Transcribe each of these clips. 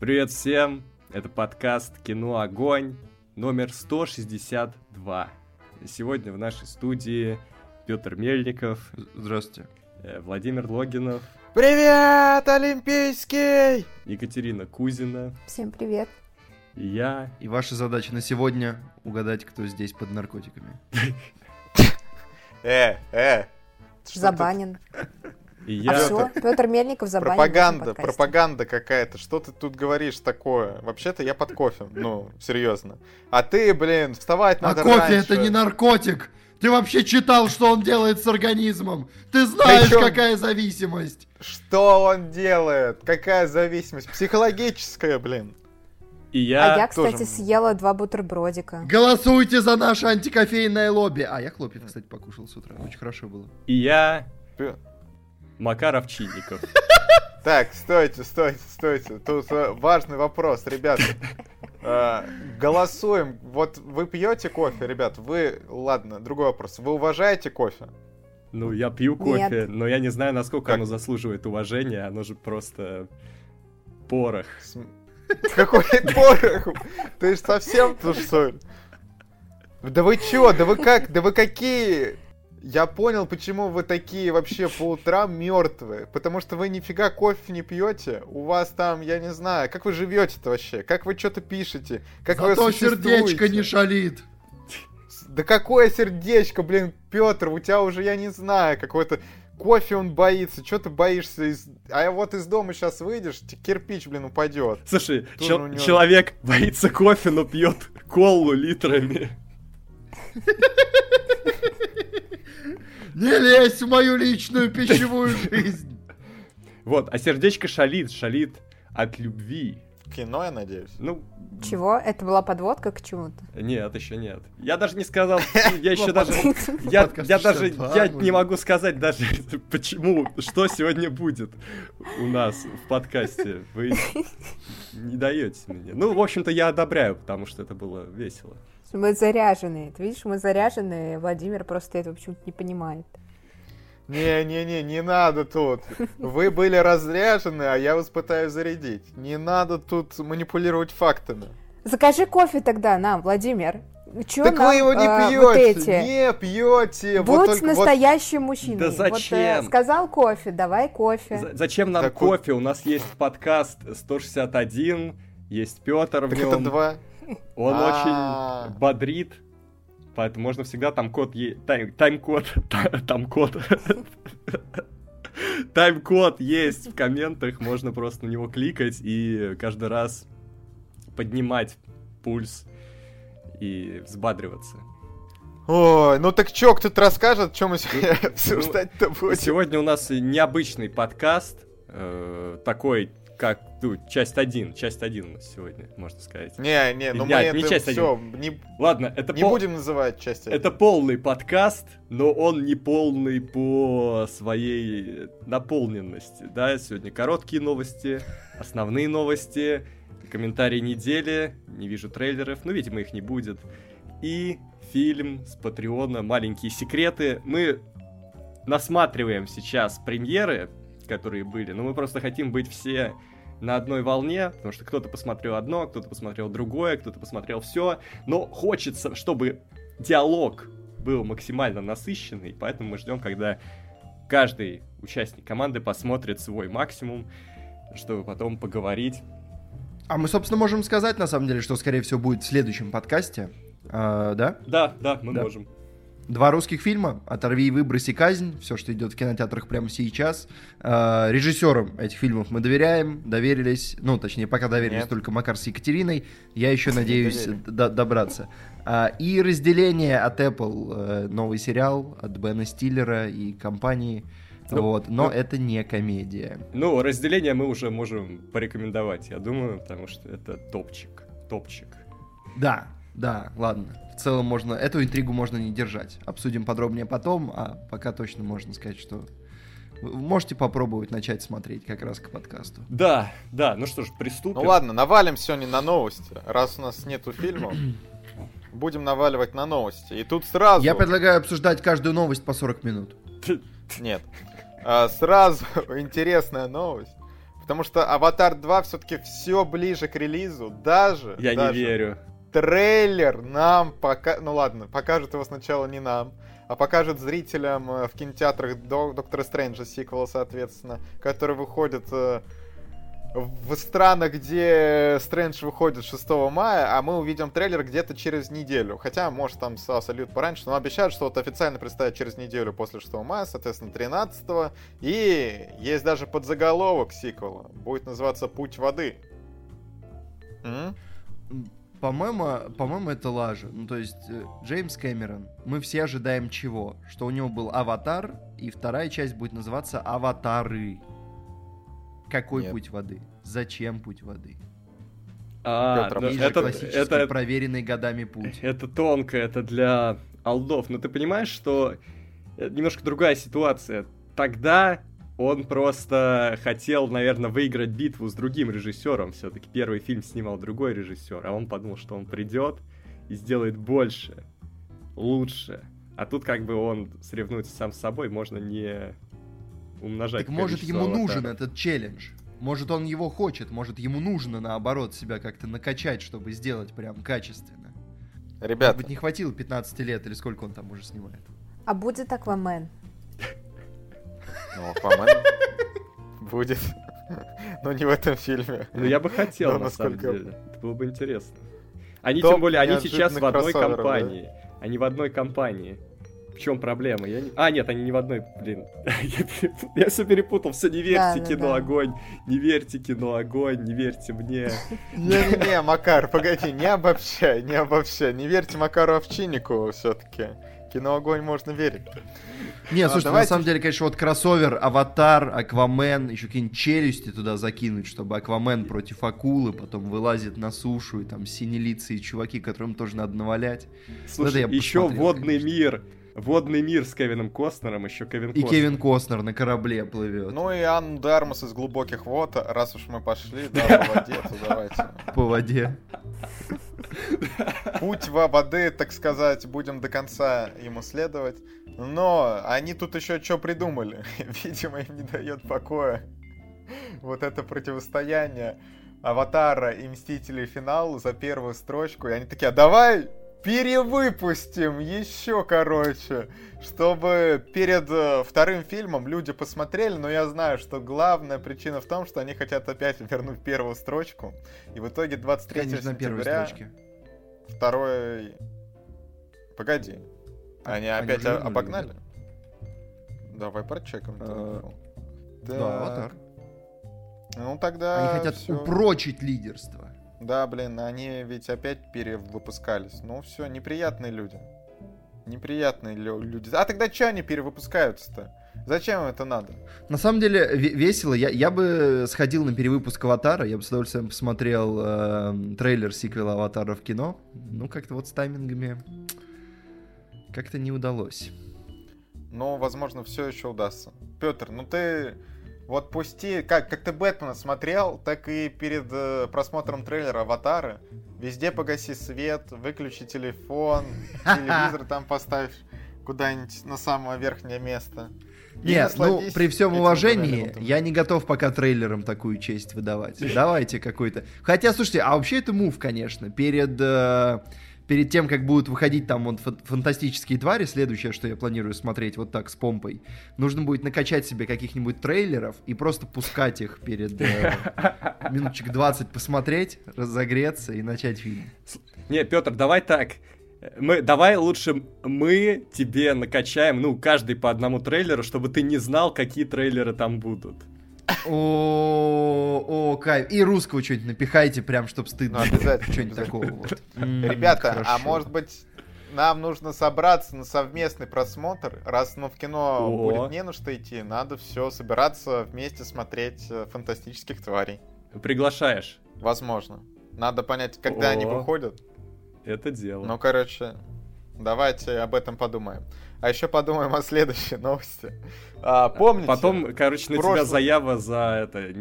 Привет всем! Это подкаст «Кино Огонь» номер 162. Сегодня в нашей студии Петр Мельников. Здравствуйте. Э, Владимир Логинов. Привет, Олимпийский! Екатерина Кузина. Всем привет. И я. И ваша задача на сегодня угадать, кто здесь под наркотиками. Э, э. Забанен. И А я. все, Петр Мельников забанен. Пропаганда, пропаганда какая-то. Что ты тут говоришь такое? Вообще-то я под кофе. Ну, серьезно. А ты, блин, вставать А надо кофе раньше. это не наркотик! Ты вообще читал, что он делает с организмом? Ты знаешь, Причём- какая зависимость? Что он делает? Какая зависимость? Психологическая, блин. И я. А я, кстати, тоже. съела два бутербродика. Голосуйте за наше антикофейное лобби. А я хлопьев, кстати, покушал с утра. Очень хорошо было. И я. Макаров Чинников. Так, стойте, стойте, стойте. Тут э, важный вопрос, ребята. Э, голосуем. Вот вы пьете кофе, ребят? Вы, ладно, другой вопрос. Вы уважаете кофе? Ну, я пью кофе, Нет. но я не знаю, насколько Как? оно заслуживает уважения. Оно же просто порох. Какой порох? Ты ж совсем ли? Да вы чё? Да вы как? Да вы какие? Я понял, почему вы такие вообще по утрам мертвые. Потому что вы нифига кофе не пьете. У вас там, я не знаю, как вы живете-то вообще? Как вы что-то пишете? Как вы Зато сердечко существуете? не шалит. Да какое сердечко, блин, Петр, у тебя уже, я не знаю, какой-то кофе он боится, что ты боишься? из- А вот из дома сейчас выйдешь, тебе кирпич, блин, упадет. Слушай, чел- него- человек боится кофе, но пьет колу литрами. Не лезь в мою личную пищевую жизнь. Вот, а сердечко шалит, шалит от любви. Кино, я надеюсь. Ну, Чего? Это была подводка к чему-то? нет, еще нет. Я даже не сказал, я еще даже... Я, даже 62 я не могу сказать даже, почему, что сегодня будет у нас в подкасте. Вы не даете мне. Ну, в общем-то, я одобряю, потому что это было весело. Мы заряженные. Ты видишь, мы заряженные. Владимир просто этого почему-то не понимает. Не-не-не, не надо тут. Вы были разряжены, а я вас пытаюсь зарядить. Не надо тут манипулировать фактами. Закажи кофе тогда нам, Владимир. Чё так нам, вы его не э, пьете, вот эти? не пьете. Будь вот только вот- настоящим мужчиной. Да Вот, э, зачем? сказал кофе, давай кофе. За- Зачем нам Так вот- кофе? У нас есть подкаст 161, есть Петр в Так это нем. два. Он А. очень бодрит. Поэтому можно всегда там код тайм-код. та- Там код. Тайм-код есть в комментах, можно просто на него кликать и каждый раз поднимать пульс и взбадриваться. Ой, ну так чё, кто-то расскажет, что мы сегодня обсуждать-то будем? Сегодня у нас необычный подкаст, э, такой, как, ну, часть 1, часть 1 у нас сегодня, можно сказать. Не, не, ну Не, мы это не это часть все, не, Ладно, это не пол- будем называть часть один. Это полный подкаст, но он не полный по своей наполненности. Да, сегодня короткие новости, основные новости, комментарии недели, не вижу трейлеров, ну, видимо, их не будет. И фильм с Патреона «Маленькие секреты». Мы насматриваем сейчас премьеры, которые были, но мы просто хотим быть все на одной волне, потому что кто-то посмотрел одно, кто-то посмотрел другое, кто-то посмотрел все, но хочется, чтобы диалог был максимально насыщенный, поэтому мы ждем, когда каждый участник команды посмотрит свой максимум, чтобы потом поговорить. А мы, собственно, можем сказать, на самом деле, что, скорее всего, будет в следующем подкасте. А, да? Да, да, мы Да. можем. Два русских фильма «Оторви и выброси казнь», все, что идет в кинотеатрах прямо сейчас. А, режиссерам этих фильмов мы доверяем, доверились, ну, точнее, пока доверились Нет. только Макар с Екатериной, я еще надеюсь до- добраться. А, и разделение от Apple, э, новый сериал от Бена Стиллера и компании, Ну, вот, но ну- это не комедия. Ну, разделение мы уже можем порекомендовать, я думаю, потому что это топчик. Топчик. Да, да, ладно. В целом можно, эту интригу можно не держать. Обсудим подробнее потом, а пока точно можно сказать, что вы можете попробовать начать смотреть как раз к подкасту. Да, да, ну что ж, приступим. Ну ладно, навалим сегодня на новости. Раз у нас нету фильмов, будем наваливать на новости. И тут сразу... Я предлагаю обсуждать каждую новость по 40 минут. Нет. А, сразу интересная новость. Потому что Аватар 2 все-таки все ближе к релизу. Даже. Я даже не верю. Трейлер нам пока... Ну ладно, покажут его сначала не нам, а покажут зрителям э, в кинотеатрах Док- Доктора Стрэнджа сиквела, соответственно, который выходит э, в странах, где Стрэндж выходит 6 мая, а мы увидим трейлер где-то через неделю. Хотя, может, там салют пораньше, но обещают, что вот официально представят через неделю после 6 мая, соответственно, 13 И есть даже подзаголовок сиквела. Будет называться «Путь воды». М? По-моему, по-моему, это лажа. Ну, то есть, э, Джеймс Кэмерон, мы все ожидаем чего? Что у него был аватар, и вторая часть будет называться Аватары. Какой Нет. путь воды? Зачем путь воды? А, Пётр, ну, это, классический, это, проверенный годами путь. это тонко, это для алдов. Но ты понимаешь, что э, немножко другая ситуация. Тогда он просто хотел, наверное, выиграть битву с другим режиссером. Все-таки первый фильм снимал другой режиссер, а он подумал, что он придет и сделает больше, лучше. А тут как бы он соревнуется сам с собой, можно не умножать. Так может ему нужен аватаров. этот челлендж? Может он его хочет, может ему нужно наоборот себя как-то накачать, чтобы сделать прям качественно. Может Ребят, быть не хватило 15 лет или сколько он там уже снимает. А будет Аквамен? Ну, Аквамен будет. Но не в этом фильме. Ну, я бы хотел, на самом деле. Это было бы интересно. Они, Топ тем более, они сейчас в одной да? компании. Они в одной компании. В чем проблема? Я не- А, нет, они не в одной, блин. Я все перепутал. Все, не верьте Да, да, кино да. огонь. Не верьте кино огонь. Не верьте мне. Не-не-не, Макар, погоди, не обобщай, не обобщай. Не верьте Макару Овчиннику все-таки. Кино огонь можно верить. Не, А, давайте- на самом деле, конечно, вот кроссовер, Аватар, Аквамен, еще какие-нибудь челюсти туда закинуть, чтобы Аквамен против акулы потом вылазит на сушу, и там синелицые чуваки, которым тоже надо навалять. Слушай, еще посмотрел, водный конечно. мир. Водный мир с Кевином Костнером, еще Кевин И Костнер. Кевин Костнер на корабле плывет Ну и Анну Дармус из глубоких вод, раз уж мы пошли, да, по воде, то давайте. по воде. Путь во воды, так сказать, будем до конца ему следовать. Но они тут еще что придумали? Видимо, им не дает покоя вот это противостояние Аватара и Мстителей финал за первую строчку. И они такие, а давай перевыпустим еще, короче, чтобы перед э, вторым фильмом люди посмотрели, но я знаю, что главная причина в том, что они хотят опять вернуть первую строчку, и в итоге 23 Конечно, сентября второй... Погоди. А, Они они опять вернули, обогнали? Давай прочекаем. инфу. Да, Так. Ну тогда... Они хотят всё. упрочить лидерство. Да, блин, они ведь опять перевыпускались. Ну все, неприятные люди. Неприятные лю- люди. А тогда что они перевыпускаются-то? Зачем это надо? На самом деле ве- весело. Я, я бы сходил на перевыпуск Аватара, я бы с удовольствием посмотрел э, трейлер сиквела Аватара в кино. Ну, как-то вот с таймингами как-то не удалось. Но, возможно, все еще удастся. Петр, ну ты вот пусти, как, как ты Бэтмена смотрел, так и перед э, просмотром трейлера Аватара везде погаси свет, выключи телефон, телевизор там поставь куда-нибудь на самое верхнее место. И Нет, ну, при всем уважении, я не готов пока трейлером такую честь выдавать. Давайте какой-то... Хотя, слушайте, а вообще это мув, конечно. Перед, э, перед тем, как будут выходить там вот фан- фантастические твари, следующее, что я планирую смотреть вот так с помпой, нужно будет накачать себе каких-нибудь трейлеров и просто пускать их перед э, минуточек 20 посмотреть, разогреться и начать фильм. Не, Петр, давай так. Мы, давай лучше мы тебе накачаем, ну, каждый по одному трейлеру, чтобы ты не знал, какие трейлеры там будут. О, о, кайф. И русского что-нибудь напихайте, прям, чтоб стыдно. Ну, обязательно, Что-нибудь такого вот. Ребята, а может быть нам нужно собраться на совместный просмотр, раз ну, в кино О. будет не на что идти, надо все собираться вместе смотреть э, фантастических тварей. Приглашаешь. Возможно. Надо понять, когда они О. выходят. Это дело. Ну, короче, давайте об этом подумаем. А еще подумаем о следующей новости. А, помните? Потом, короче, на тебя прошлый- заява за это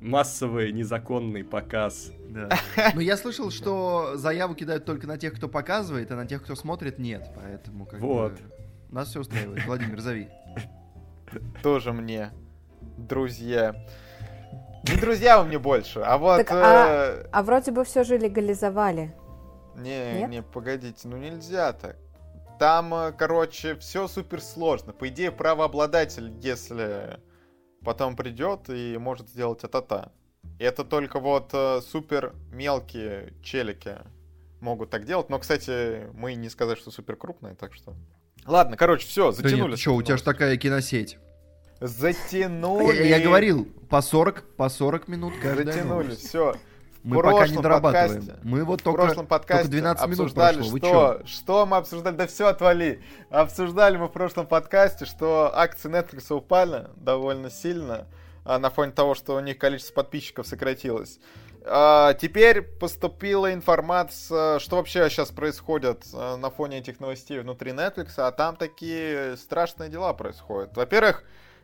массовый незаконный показ. Да. Ну, я слышал, что заяву кидают только на тех, кто показывает, а на тех, кто смотрит, нет. Поэтому как Вот. бы нас все устраивает. Владимир, зови. тоже мне, друзья. Не друзья вы мне больше, а вот... Так, а- э, А вроде бы все же легализовали. Не, Нет? не, погодите, ну нельзя так. Там, э, короче, все супер сложно. По идее, правообладатель, если потом придет и может сделать. И это только вот э, супер мелкие челики могут так делать. Но, кстати, мы не сказать, что супер крупные, так что... Ладно, короче, все, Да затянули. нет, что, у тебя же такая киносеть. Затянули. Я, я говорил, по 40, по 40 минут каждая Затянули, все. Мы пока не дорабатываем. подкасте- Мы вот в только, прошлом подкасте только 12 минут обсуждали, прошло. Что, что мы обсуждали, да все отвали. Обсуждали мы в прошлом подкасте, что акции Netflix упали довольно сильно а, на фоне того, что у них количество подписчиков сократилось. А, теперь поступила информация, что вообще сейчас происходит а, на фоне этих новостей внутри Netflix, а там такие страшные дела происходят. Во-первых,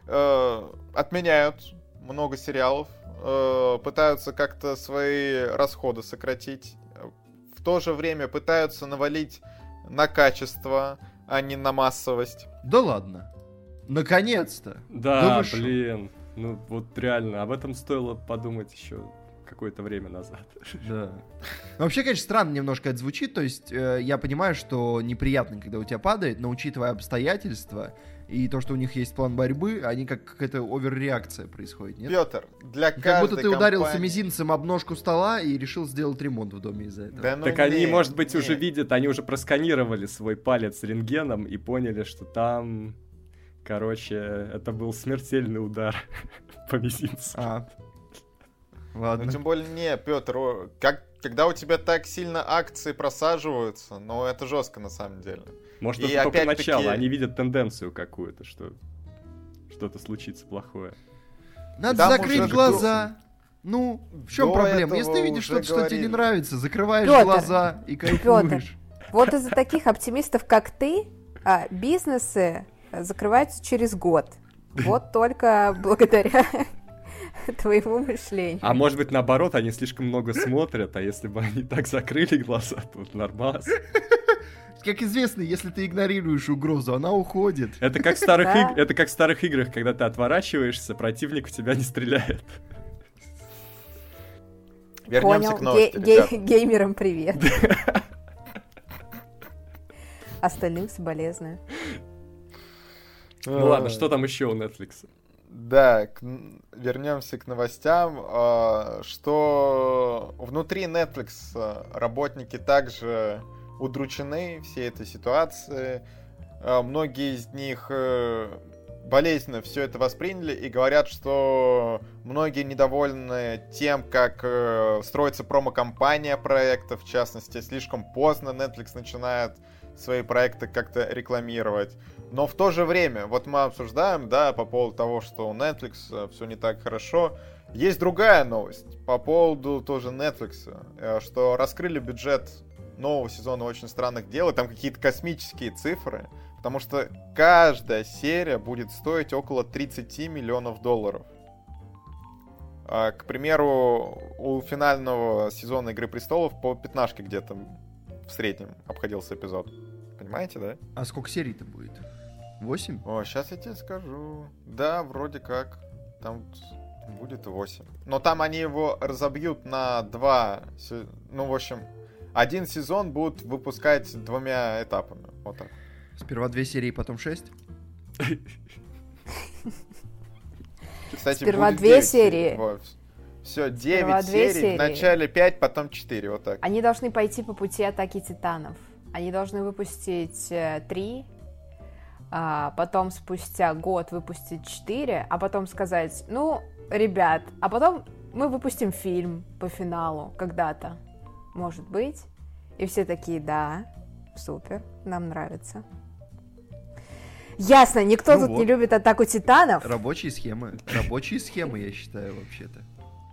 э, отменяют много сериалов, э, пытаются как-то свои расходы сократить, в то же время пытаются навалить на качество, а не на массовость. Да ладно. Наконец-то. Да Да, блин. Ну вот реально, об этом стоило подумать еще какое-то время назад. Да. Вообще, конечно, странно немножко это звучит. То есть, э, я понимаю, что неприятно, когда у тебя падает, но учитывая обстоятельства и то, что у них есть план борьбы, они как какая-то оверреакция происходит, нет? Петр, для Как каждой будто ты ударился компании- мизинцем об ножку стола и решил сделать ремонт в доме из-за этого. Да ну так они, не, может быть, не. уже видят, они уже просканировали свой палец рентгеном и поняли, что там, короче, это был смертельный удар по мизинцу. А. Ну, Ладно. тем более, не, Петр, как, когда у тебя так сильно акции просаживаются, ну, это жестко на самом деле. Может, И это только опять-таки- начало, они видят тенденцию какую-то, что что-то случится плохое. Надо Там закрыть глаза. Ну, в чем До проблема? Если ты видишь что-то, что тебе не нравится, закрываешь Пётр, глаза и кайфуешь. Вот из-за таких оптимистов, как ты, а, бизнесы закрываются через год. Вот только благодаря твоему мышлению. А может быть, наоборот, они слишком много смотрят, а если бы они так закрыли глаза, то нормас. Как известно, если ты игнорируешь угрозу, она уходит. Это как в старых, Да. иг- это как в старых играх, когда ты отворачиваешься, противник в тебя не стреляет. Вернемся Понял. к новости, Ге- ге- геймерам привет. Остальным соболезную. Ну ладно, что там еще у Netflix? Да, к вернемся к новостям. а, Что внутри Netflix а, работники также удручены всей этой ситуации. А, Многие из них э, болезненно все это восприняли и говорят, что многие недовольны тем, как э, строится промо-компания проектов, в частности, слишком поздно Netflix начинает свои проекты как-то рекламировать. Но в то же время, вот мы обсуждаем, да, по поводу того, что у Netflix все не так хорошо. Есть другая новость по поводу тоже Netflix, э, что раскрыли бюджет нового сезона «Очень странных дел», и там какие-то космические цифры, потому что каждая серия будет стоить около 30 миллионов долларов. А, К примеру, у финального сезона «Игры престолов» по пятнашке где-то в среднем обходился эпизод. Понимаете, да? А сколько серий-то будет? Восемь? О, сейчас я тебе скажу. Да, вроде как. Там будет 8. Но там они его разобьют на два... Ну, в общем, один сезон будут выпускать двумя этапами. Вот так. Сперва две серии, потом шесть? Кстати, Сперва будет две 9 серии. Все, 9 Сперва две серий, серии. в начале 5, потом 4, вот так. Они должны пойти по пути атаки титанов. Они должны выпустить э, три, а потом спустя год выпустить четыре, а потом сказать, ну, ребят, а потом мы выпустим фильм по финалу когда-то. Может быть. И все такие, да, супер, нам нравится. Ясно, никто Ну тут вот. не любит атаку титанов. Рабочие схемы. Рабочие схемы, я считаю, вообще-то.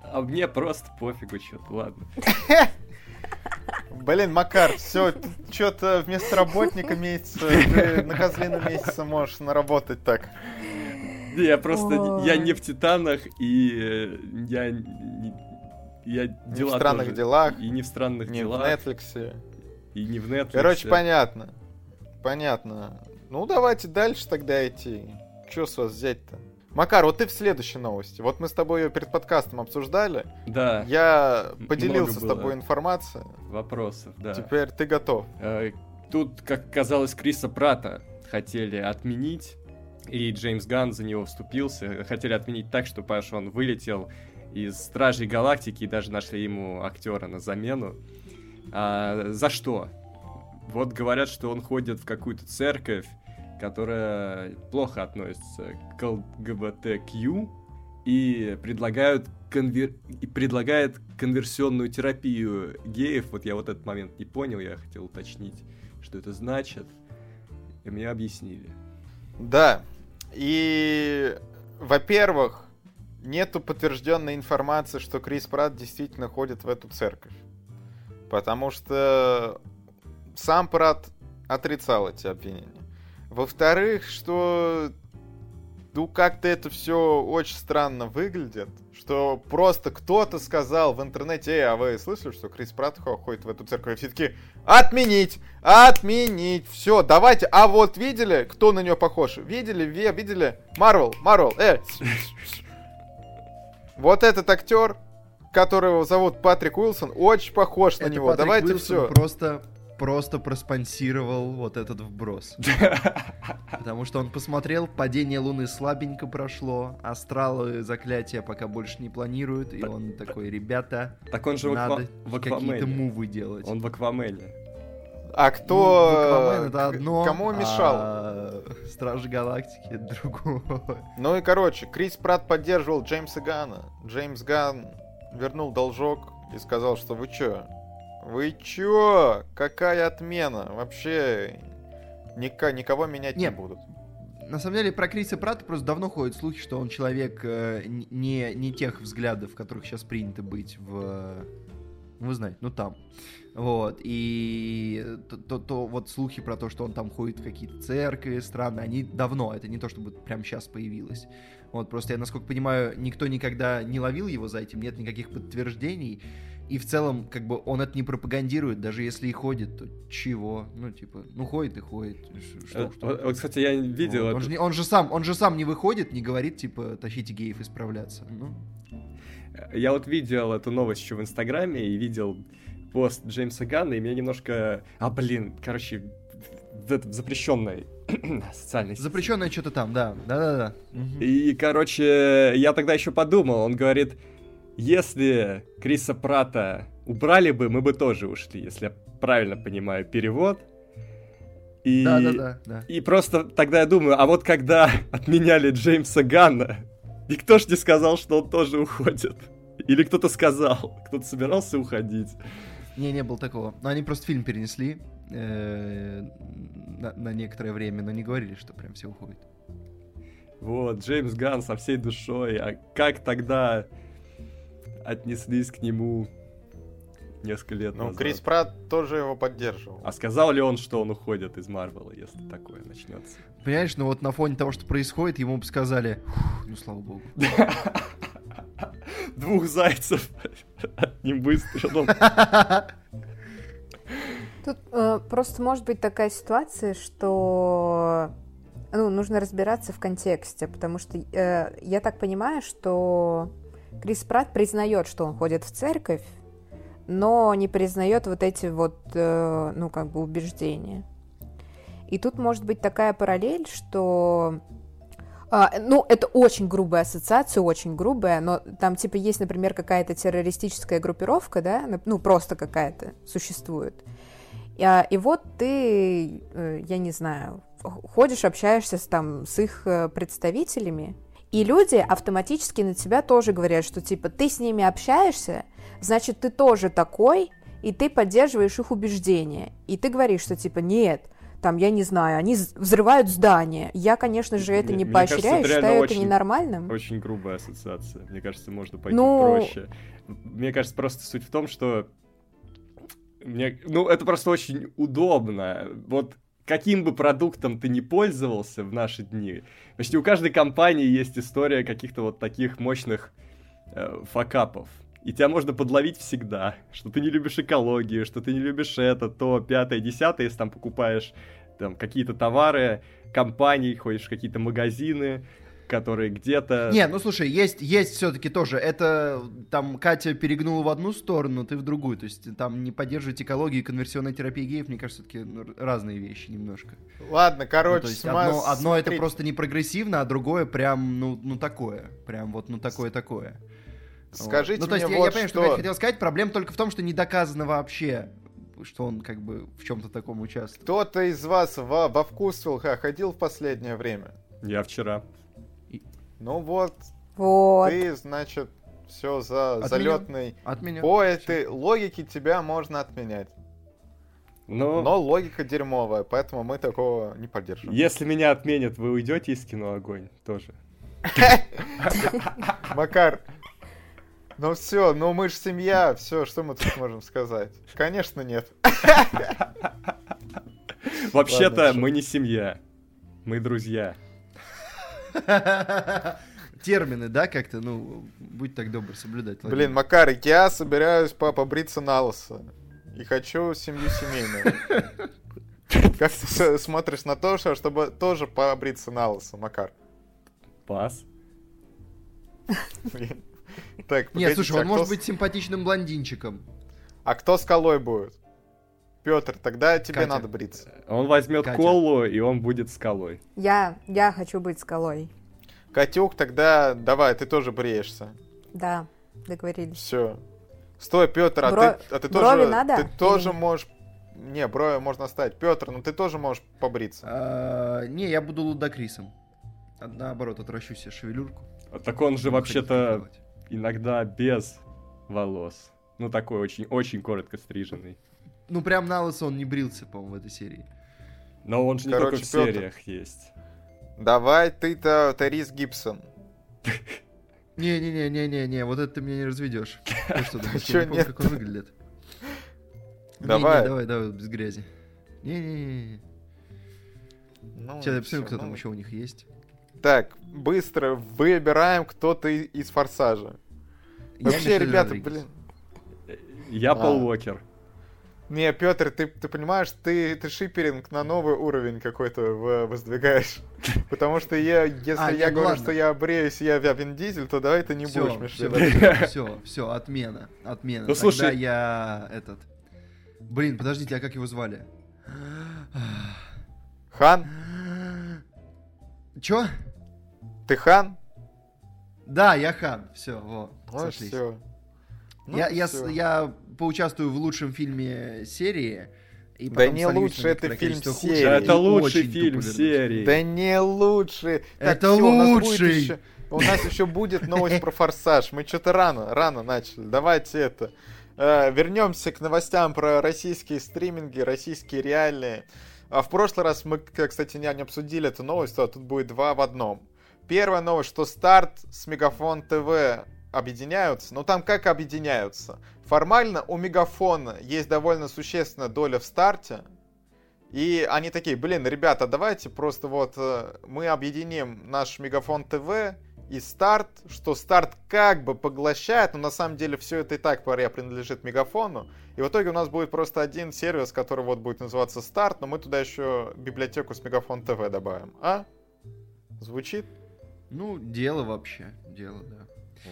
А мне просто пофигу что-то, ладно. Блин, Макар, все, что-то вместо работника месяца, ты на козлином месяце можешь наработать так. Не, Я просто, Ой. я не в Титанах, и э, я... не- Я дела в странных тоже- делах, И не в странных Не в делах, Netflix. и не в Netflix. Короче, понятно. Понятно. Ну, давайте дальше тогда идти. Че с вас взять-то? Макар, вот ты в следующей новости. Вот мы с тобой ее перед подкастом обсуждали. Да, Я поделился с тобой информацией. вопросов, да. Теперь ты готов. Э, Тут, как казалось, Криса Прата хотели отменить, и Джеймс Ганн за него вступился. Хотели отменить так, что Паш, он вылетел из Стражей Галактики и даже нашли ему актера на замену. А, за что? Вот говорят, что он ходит в какую-то церковь, которая плохо относится к ЛГБТQ и предлагают конвер... и предлагает конверсионную терапию геев. Вот я вот этот момент не понял, я хотел уточнить, что это значит. И мне объяснили. Да. И, во-первых, нету подтвержденной информации, что Крис Пратт действительно ходит в эту церковь. Потому что сам Пратт отрицал эти обвинения. Во-вторых, что ну как-то это все очень странно выглядит, что просто кто-то сказал в интернете, эй, а вы слышали, что Крис Пратт ходит в эту церковь? И все таки отменить, отменить, все, давайте. А вот видели, кто на нее похож? Видели, Ви- видели? Марвел, Марвел, э. Вот этот актер, которого зовут Патрик Уилсон, очень похож на Это него. Патрик Давайте Уилсон все. Просто, просто проспонсировал вот этот вброс. Потому что он посмотрел, падение Луны слабенько прошло, астралы заклятия пока больше не планируют, и он такой, ребята, Так он же надо какие-то мувы делать. Он в Аквамене. А Ну, кто... Это одно, Кому мешал? а Стражи Галактики это другое. Ну и короче, Крис Пратт поддерживал Джеймса Гана. Джеймс Ган вернул должок и сказал, что вы чё? Вы чё? Какая отмена? Вообще ника- никого менять не Не, будут. На самом деле про Криса Пратта просто давно ходят слухи, что он человек э, не, не тех взглядов, которых сейчас принято быть в... ну, Вы знаете, ну там. Вот, и то, то- то вот слухи про то, что он там ходит в какие-то церкви странные, они давно, это не то, чтобы прямо сейчас появилось. Вот, просто я, насколько понимаю, никто никогда не ловил его за этим, нет никаких подтверждений, и в целом, как бы, он это не пропагандирует, даже если и ходит, то чего? Ну, типа, ну, ходит и ходит. Ш- Что, что? Вот, кстати, я видел Вот. Он, эту- же, он же сам, он же сам не выходит, не говорит, типа, тащите геев исправляться. Ну, Я вот видел эту новость еще в Инстаграме и видел пост Джеймса Ганна, и меня немножко... А, блин, короче, запрещенной социальной сети. запрещенное что-то там, да, да-да-да. И, короче, я тогда еще подумал, он говорит, если Криса Прата убрали бы, мы бы тоже ушли, если я правильно понимаю перевод. И... Да-да-да, да. И просто тогда я думаю, а вот когда отменяли Джеймса Ганна, никто ж не сказал, что он тоже уходит. Или кто-то сказал, кто-то собирался уходить. Не, не было такого. Но они просто фильм перенесли э, на, на некоторое время, но не говорили, что прям все уходят. Вот, Джеймс Ганн со всей душой. А как тогда отнеслись к нему несколько лет Ну, назад? Крис Пратт тоже его поддерживал. А сказал ли он, что он уходит из Марвела, если такое начнется? Понимаешь, ну вот на фоне того, что происходит, ему бы сказали, «Фух, ну слава богу. Двух зайцев одним выстрелом. Тут э, просто может быть такая ситуация, что ну, нужно разбираться в контексте, потому что э, я так понимаю, что Крис Пратт признает, что он ходит в церковь, но не признает вот эти вот, э, ну, как бы убеждения. И тут может быть такая параллель, что а, ну, это очень грубая ассоциация, очень грубая, но там, типа, есть, например, какая-то террористическая группировка, да, ну, просто какая-то существует. И, а, и вот ты, э, я не знаю, ходишь, общаешься с, там, с их э, представителями, и люди автоматически на тебя тоже говорят, что, типа, ты с ними общаешься, значит, ты тоже такой, и ты поддерживаешь их убеждения. И ты говоришь, что, типа, нет, там, я не знаю, они взрывают здание. Я, конечно же, это не мне кажется, поощряю, это реально считаю это очень- ненормальным. Очень грубая ассоциация. Мне кажется, можно пойти Ну- проще. Мне кажется, просто суть в том, что... Мне... Ну, это просто очень удобно. Вот каким бы продуктом ты ни пользовался в наши дни, почти у каждой компании есть история каких-то вот таких мощных э, факапов. И тебя можно подловить всегда, что ты не любишь экологию, что ты не любишь это, то, пятое, десятое, если там покупаешь там какие-то товары компаний, ходишь в какие-то магазины, который где-то... Не, ну слушай, есть, есть все-таки тоже. Это там Катя перегнула в одну сторону, ты в другую. То есть там не поддерживать экологию и конверсионная терапия геев, мне кажется, все-таки ну, разные вещи немножко. Ладно, Ну, короче, то есть сма- одно, одно это просто не прогрессивно, а другое прям, ну, ну такое. Прям вот, ну такое-такое. Вот. Скажите Ну, то есть мне я, я вот понимаю, что, что. я хотел сказать, проблема только в том, что не доказано вообще, что он как бы в чем-то таком участвует. Кто-то из вас во, во вкус ходил в последнее время? Я вчера. Ну вот, Вот. ты, значит, все за залетный. От меня. По этой логике тебя можно отменять. Ну, Но логика дерьмовая, поэтому мы такого не поддержим. если меня отменят, вы уйдете из кино «Огонь» тоже? Макар, ну все, ну мы же семья, все, что мы тут можем сказать? Конечно, нет. Вообще-то мы не семья. Мы друзья. Термины, да, как-то, ну, будь так добр, соблюдать. Блин, Владимир. Макар, я собираюсь по- побриться на лысо. И хочу семью семейную. Как ты смотришь на то, что- чтобы тоже побриться на лысо, Макар? Пас. Блин. Так, Нет, слушай, а он может быть симпатичным блондинчиком. А кто скалой будет? Петр, тогда тебе Катя. надо бриться. Он возьмет Катя. колу, и он будет скалой. Я, я хочу быть скалой. Катюк, тогда давай, ты тоже бреешься. Да, договорились. Все. Стой, Петр, а Бро- ты, а ты брови тоже, надо ты или тоже нет? можешь... Не, брови можно оставить. Петр, ну ты тоже можешь побриться. А, Не, я буду лудокрисом. Наоборот, отращу себе шевелюрку. А Так он же вообще-то иногда без волос. Ну, такой очень, очень коротко стриженный. Ну, прям на лысо он не брился, по-моему, в этой серии. Но он же не Короче, только в Пётр. сериях есть. Давай ты-то, Тарис Гибсон. Не-не-не-не-не-не, вот это ты меня не разведешь. Ты что, думаешь, я не помню, как он выглядит? Давай. Давай, давай, без грязи. Не-не-не. Ну, Сейчас я посмотрю, кто ну. там еще у них есть. Так, быстро выбираем кто-то из Форсажа. Я Вообще, ребята, блин. Я А. Пол Уокер. Не, Петр, ты, ты понимаешь, ты, ты шиперинг на новый уровень какой-то воздвигаешь. Потому что я, если А, я нет, говорю, ладно. что я бреюсь, я Вин Дизель, то давай ты не Всё, будешь, Мишлен. Все, все, отмена, отмена. Ну, Тогда слушай- я этот... Блин, подождите, а как его звали? Хан? Чё? Ты хан? Да, я хан. Все, вот, Ну, сошлись. все. я, я, с- я поучаствую в лучшем фильме серии. И Да не лучше, это фильм серии. Да, это лучший фильм серии. Да не лучше. Так, Это всё, у нас будет лучший. ещё- У нас еще будет новость про форсаж. Мы что-то рано, рано начали. Давайте это. э, вернемся к новостям про российские стриминги, российские реальные. А в прошлый раз мы, кстати, не, не обсудили эту новость, а тут будет два в одном. Первая новость, что старт с Мегафон ТВ объединяются. Ну там как объединяются? Формально у Мегафона есть довольно существенная доля в старте. И они такие, блин, ребята, давайте просто вот э, мы объединим наш Мегафон ТВ и старт, что старт как бы поглощает, но на самом деле все это и так паря принадлежит Мегафону. И в итоге у нас будет просто один сервис, который вот будет называться старт, но мы туда еще библиотеку с Мегафон ТВ добавим. А? Звучит? Ну, дело вообще, дело, да.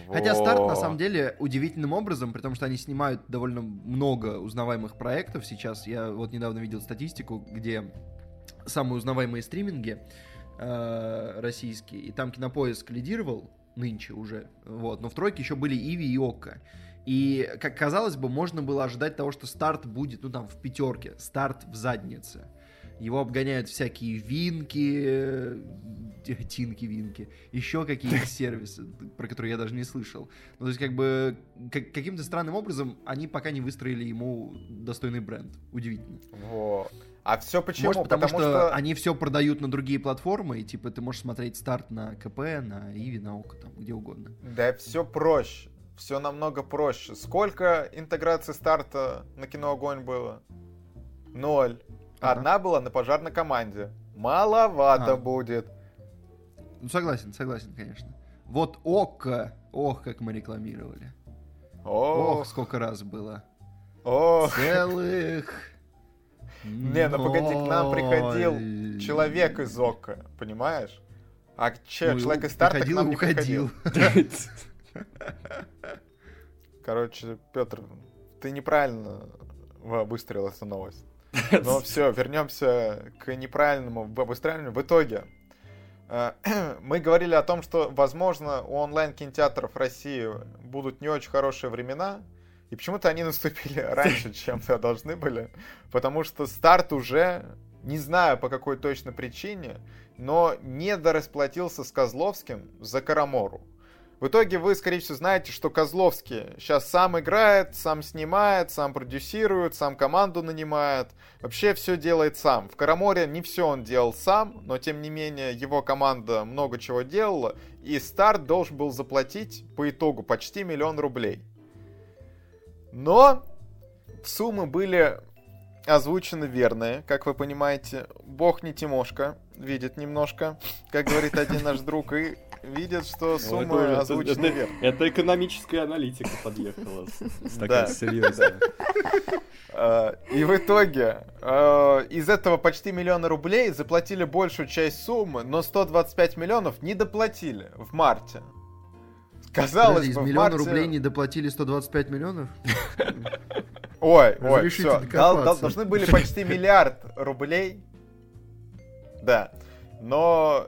Хотя старт, на самом деле... деле, удивительным образом, потому что они снимают довольно много узнаваемых проектов сейчас. Я вот недавно видел статистику, где самые узнаваемые стриминги э, российские, и там Кинопоиск лидировал нынче уже, вот, но в тройке еще были Иви и Окко. И, как казалось бы, можно было ожидать того, что старт будет, ну, там, в пятерке, старт в заднице. Его обгоняют всякие винки, э, тинки-винки, еще какие-то сервисы, про которые я даже не слышал. Ну, то есть, как бы, как- каким-то странным образом они пока не выстроили ему достойный бренд. Удивительно. Вот. А все почему? Может, потому, что, они все продают на другие платформы, и, типа, ты можешь смотреть старт на КП, на Иви, на ОКО, там, где угодно. Да все проще. Все намного проще. Сколько интеграций старта на кино огонь было? Ноль. Ага. Одна была на пожарной команде. Маловато А. будет. Ну, согласен, согласен, конечно. Вот ОКО, ох, как мы рекламировали. Ох, Ох, сколько раз было. ох. Целых... Не, ну погоди, к нам приходил. Человек из ОККО, понимаешь? А че, Ну, человек из старта к приходил нам и не уходил. приходил. Короче, Петр, ты неправильно выстрелил эту новость. Но все, вернемся к неправильному выстраиванию. В итоге, э, мы говорили о том, что, возможно, у онлайн-кинотеатров России будут не очень хорошие времена, и почему-то они наступили раньше, чем должны были, потому что старт уже, не знаю по какой точно причине, но не дорасплатился с Козловским за Карамору. В итоге вы, скорее всего, знаете, что Козловский сейчас сам играет, сам снимает, сам продюсирует, сам команду нанимает. Вообще все делает сам. В Караморе не все он делал сам, но тем не менее его команда много чего делала. И старт должен был заплатить по итогу почти миллион рублей. Но суммы были озвучены верные, как вы понимаете. Бог не Тимошка, видит немножко, как говорит один наш друг, и видят, что Ну, суммы это озвучены это- верно. Это экономическая аналитика подъехала. Да. Такая серьезная. Э, И в итоге э, из этого почти миллиона рублей заплатили большую часть суммы, но 125 миллионов не доплатили в марте. Казалось Подожди, из бы, в миллиона марте... рублей не доплатили 125 миллионов? Ой, ой, все. должны были почти миллиард рублей. Да. Но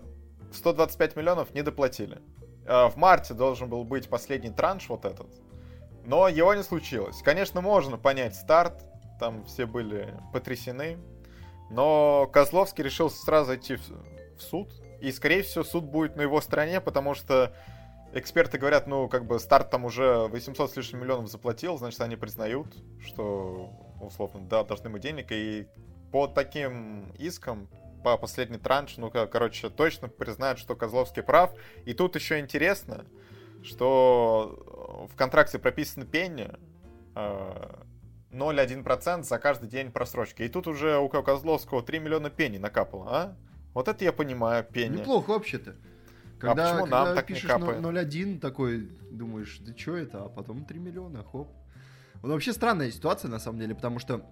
125 миллионов не доплатили. Э, В марте должен был быть последний транш вот этот. Но его не случилось. Конечно, можно понять старт. Там все были потрясены. Но Козловский решил сразу идти в суд. И, скорее всего, суд будет на его стороне, потому что эксперты говорят, ну, как бы старт там уже 800 с лишним миллионов заплатил, значит, они признают, что, условно, да, должны мы денег. И по таким искам, по последний транш, ну, ко- короче, точно признают, что Козловский прав. И тут еще интересно, что в контракте прописано пенни, э, 0,1% за каждый день просрочки. И тут уже у Козловского 3 миллиона пенни накапало, а? Вот это я понимаю, пенни. Неплохо вообще-то. Когда, почему когда нам так не пишешь капает? 0,1, такой думаешь, да что это, а потом 3 миллиона, хоп. Вот вообще странная ситуация, на самом деле, потому что,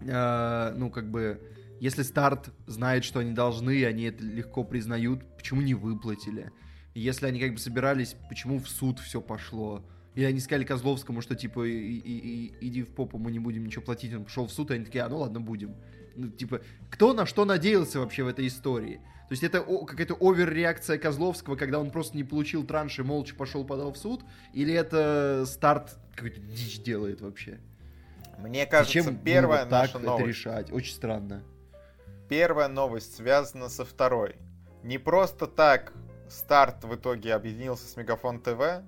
э, ну, как бы, если старт знает, что они должны, они это легко признают, почему не выплатили? Если они как бы собирались, почему в суд все пошло? Или они сказали Козловскому, что типа и- и- и- иди в попу, мы не будем ничего платить, он пошел в суд, и они такие, а ну ладно, будем. Ну, типа, кто на что надеялся вообще в этой истории? То есть это какая-то оверреакция Козловского, когда он просто не получил транш и молча пошел подал в суд? Или это старт какой-то дичь делает вообще? Мне кажется, Зачем первая ну, вот так наша это новость. решать? Очень странно. Первая новость связана со второй. Не просто так старт в итоге объединился с Мегафон ТВ.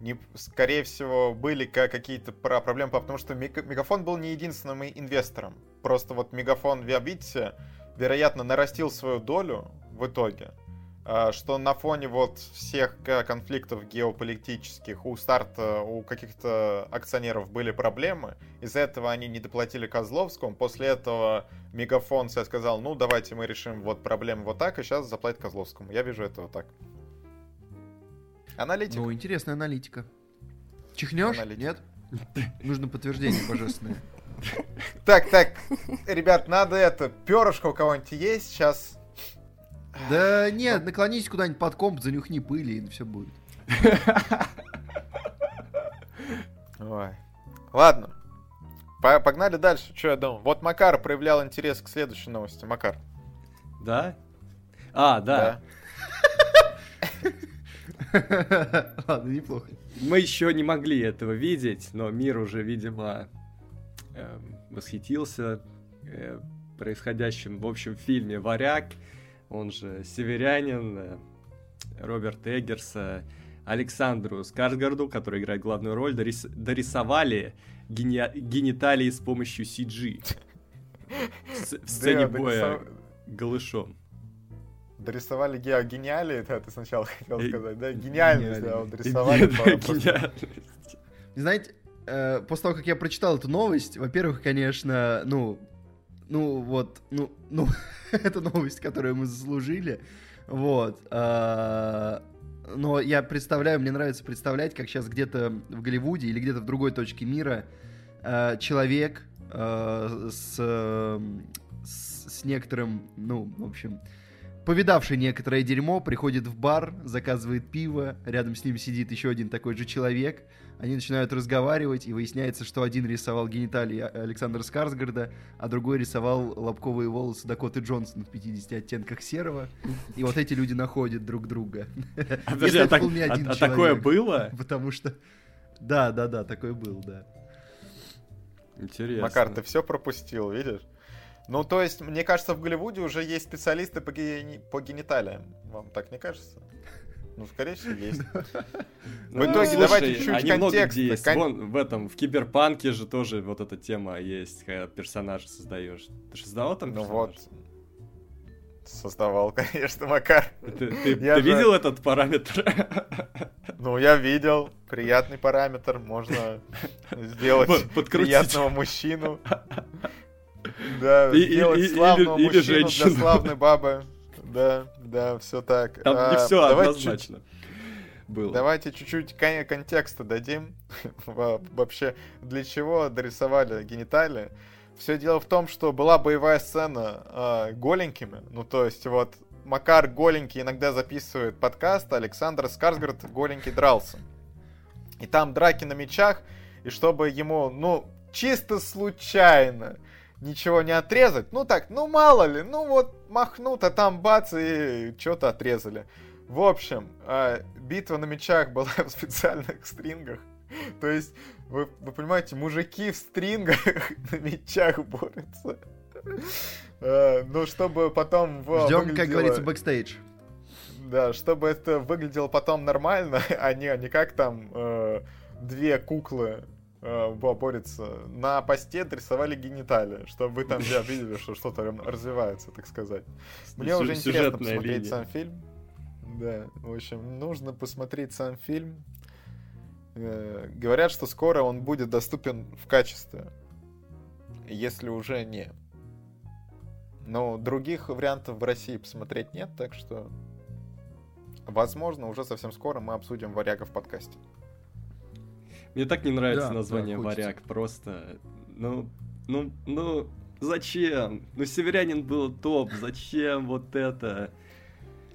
Не, скорее всего, были ка- какие-то про- проблемы, потому что Мега- Мегафон был не единственным инвестором. Просто вот Мегафон, вы видите, вероятно, нарастил свою долю в итоге. А, Что на фоне вот всех ка- конфликтов геополитических у старта, у каких-то акционеров были проблемы. Из-за этого они не доплатили Козловскому. После этого Мегафон сказал, ну давайте мы решим вот проблему вот так, и сейчас заплатит Козловскому. Я вижу это вот так. Аналитик. Ну, интересная аналитика. Чихнешь? Аналитик. Нет? Нужно подтверждение божественное. Так, так, ребят, надо это, перышко у кого-нибудь есть сейчас? Да нет, наклонись куда-нибудь под комп, занюхни пыли, и все будет. Ой. Ладно. По- Погнали дальше. Что я думал? Вот Макар проявлял интерес к следующей новости. Макар. Да? А, да. Ладно, неплохо. Мы еще не могли этого видеть, но мир уже, видимо, эм, восхитился э, происходящим в общем фильме «Варяг», он же «Северянин», э, Роберт Эггерса, Александру Скарсгарду, который играет главную роль, дорис- дорисовали гени- гениталии с помощью CG в сцене боя голышом. Дорисовали ге- гениалии, да, ты сначала хотел Э, сказать, да? Гениальность, да, вот дорисовали. гениальность. Знаете, э, после того, как я прочитал эту новость, во-первых, конечно, ну, ну вот, ну, ну, это новость, которую мы заслужили, вот. а, но я представляю, мне нравится представлять, как сейчас где-то в Голливуде или где-то в другой точке мира э, человек э, с, с некоторым, ну, в общем, повидавший некоторое дерьмо, приходит в бар, заказывает пиво, рядом с ним сидит еще один такой же человек, они начинают разговаривать, и выясняется, что один рисовал гениталии Александра Скарсгарда, а другой рисовал лобковые волосы Дакоты Джонсон в 50 оттенках серого. И вот эти люди находят друг друга. А, подожди, а, так, а, а такое было? Потому что... Да, да, да, такое было, да. Интересно. Макар, ты все пропустил, видишь? Ну, то есть, мне кажется, в Голливуде уже есть специалисты по, гени... по гениталиям. Вам так не кажется? Ну, скорее всего, есть. В итоге, давайте чуть-чуть контекста. Вон в этом, в Киберпанке же тоже вот эта тема есть, когда персонажа создаешь. Ты же создавал там Ну вот, создавал, конечно, Макар. Ты, ты, ты видел этот параметр? Ну, я видел. Приятный параметр. Можно сделать Подкрутить. приятного мужчину. Да, и, сделать и, славного или, мужчину или для славной бабы. Да, да, все так. Там а, не все однозначно. Было. Давайте чуть-чуть кон- контекста дадим. Вообще, для чего дорисовали гениталии. Все дело в том, что была боевая сцена э, голенькими. Ну, то есть, вот Макар голенький иногда записывает подкаст, а Александр Скарсгард голенький дрался. И там драки на мечах, и чтобы ему, ну, чисто случайно ничего не отрезать. Ну так, ну мало ли, ну вот махнут, а там бац, и что-то отрезали. В общем, э, битва на мечах была в специальных стрингах. То есть, вы, вы понимаете, мужики в стрингах на мечах борются. Э, ну, чтобы потом... Ждем, выглядело... как говорится, бэкстейдж. Да, чтобы это выглядело потом нормально, а не, а не как там э, две куклы э, борются. На посте рисовали гениталии, чтобы вы там я, видели, что что-то развивается, так сказать. Мне уже интересно посмотреть сам фильм. Да, в общем, нужно посмотреть сам фильм. Э, говорят, что скоро он будет доступен в качестве, если уже не. Но других вариантов в России посмотреть нет, так что, возможно, уже совсем скоро мы обсудим «Варяга» в подкасте. Мне так не нравится да, название да, «Варяг», просто, ну, ну, ну, зачем? Ну, «Северянин» был топ, зачем вот это?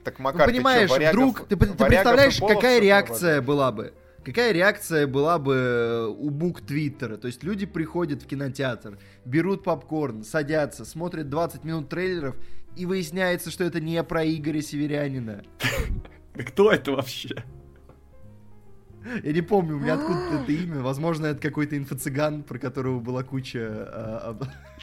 Так, Макар, ну, понимаешь, ты что, варягов, вдруг, ты, ты представляешь, какая реакция была бы? Какая реакция была бы э, у бук Твиттера? То есть люди приходят в кинотеатр, берут попкорн, садятся, смотрят 20 минут трейлеров, и выясняется, что это не про Игоря Северянина. Кто это вообще? Я не помню, у меня откуда это имя. Возможно, это какой-то инфо-цыган, про которого была куча... А,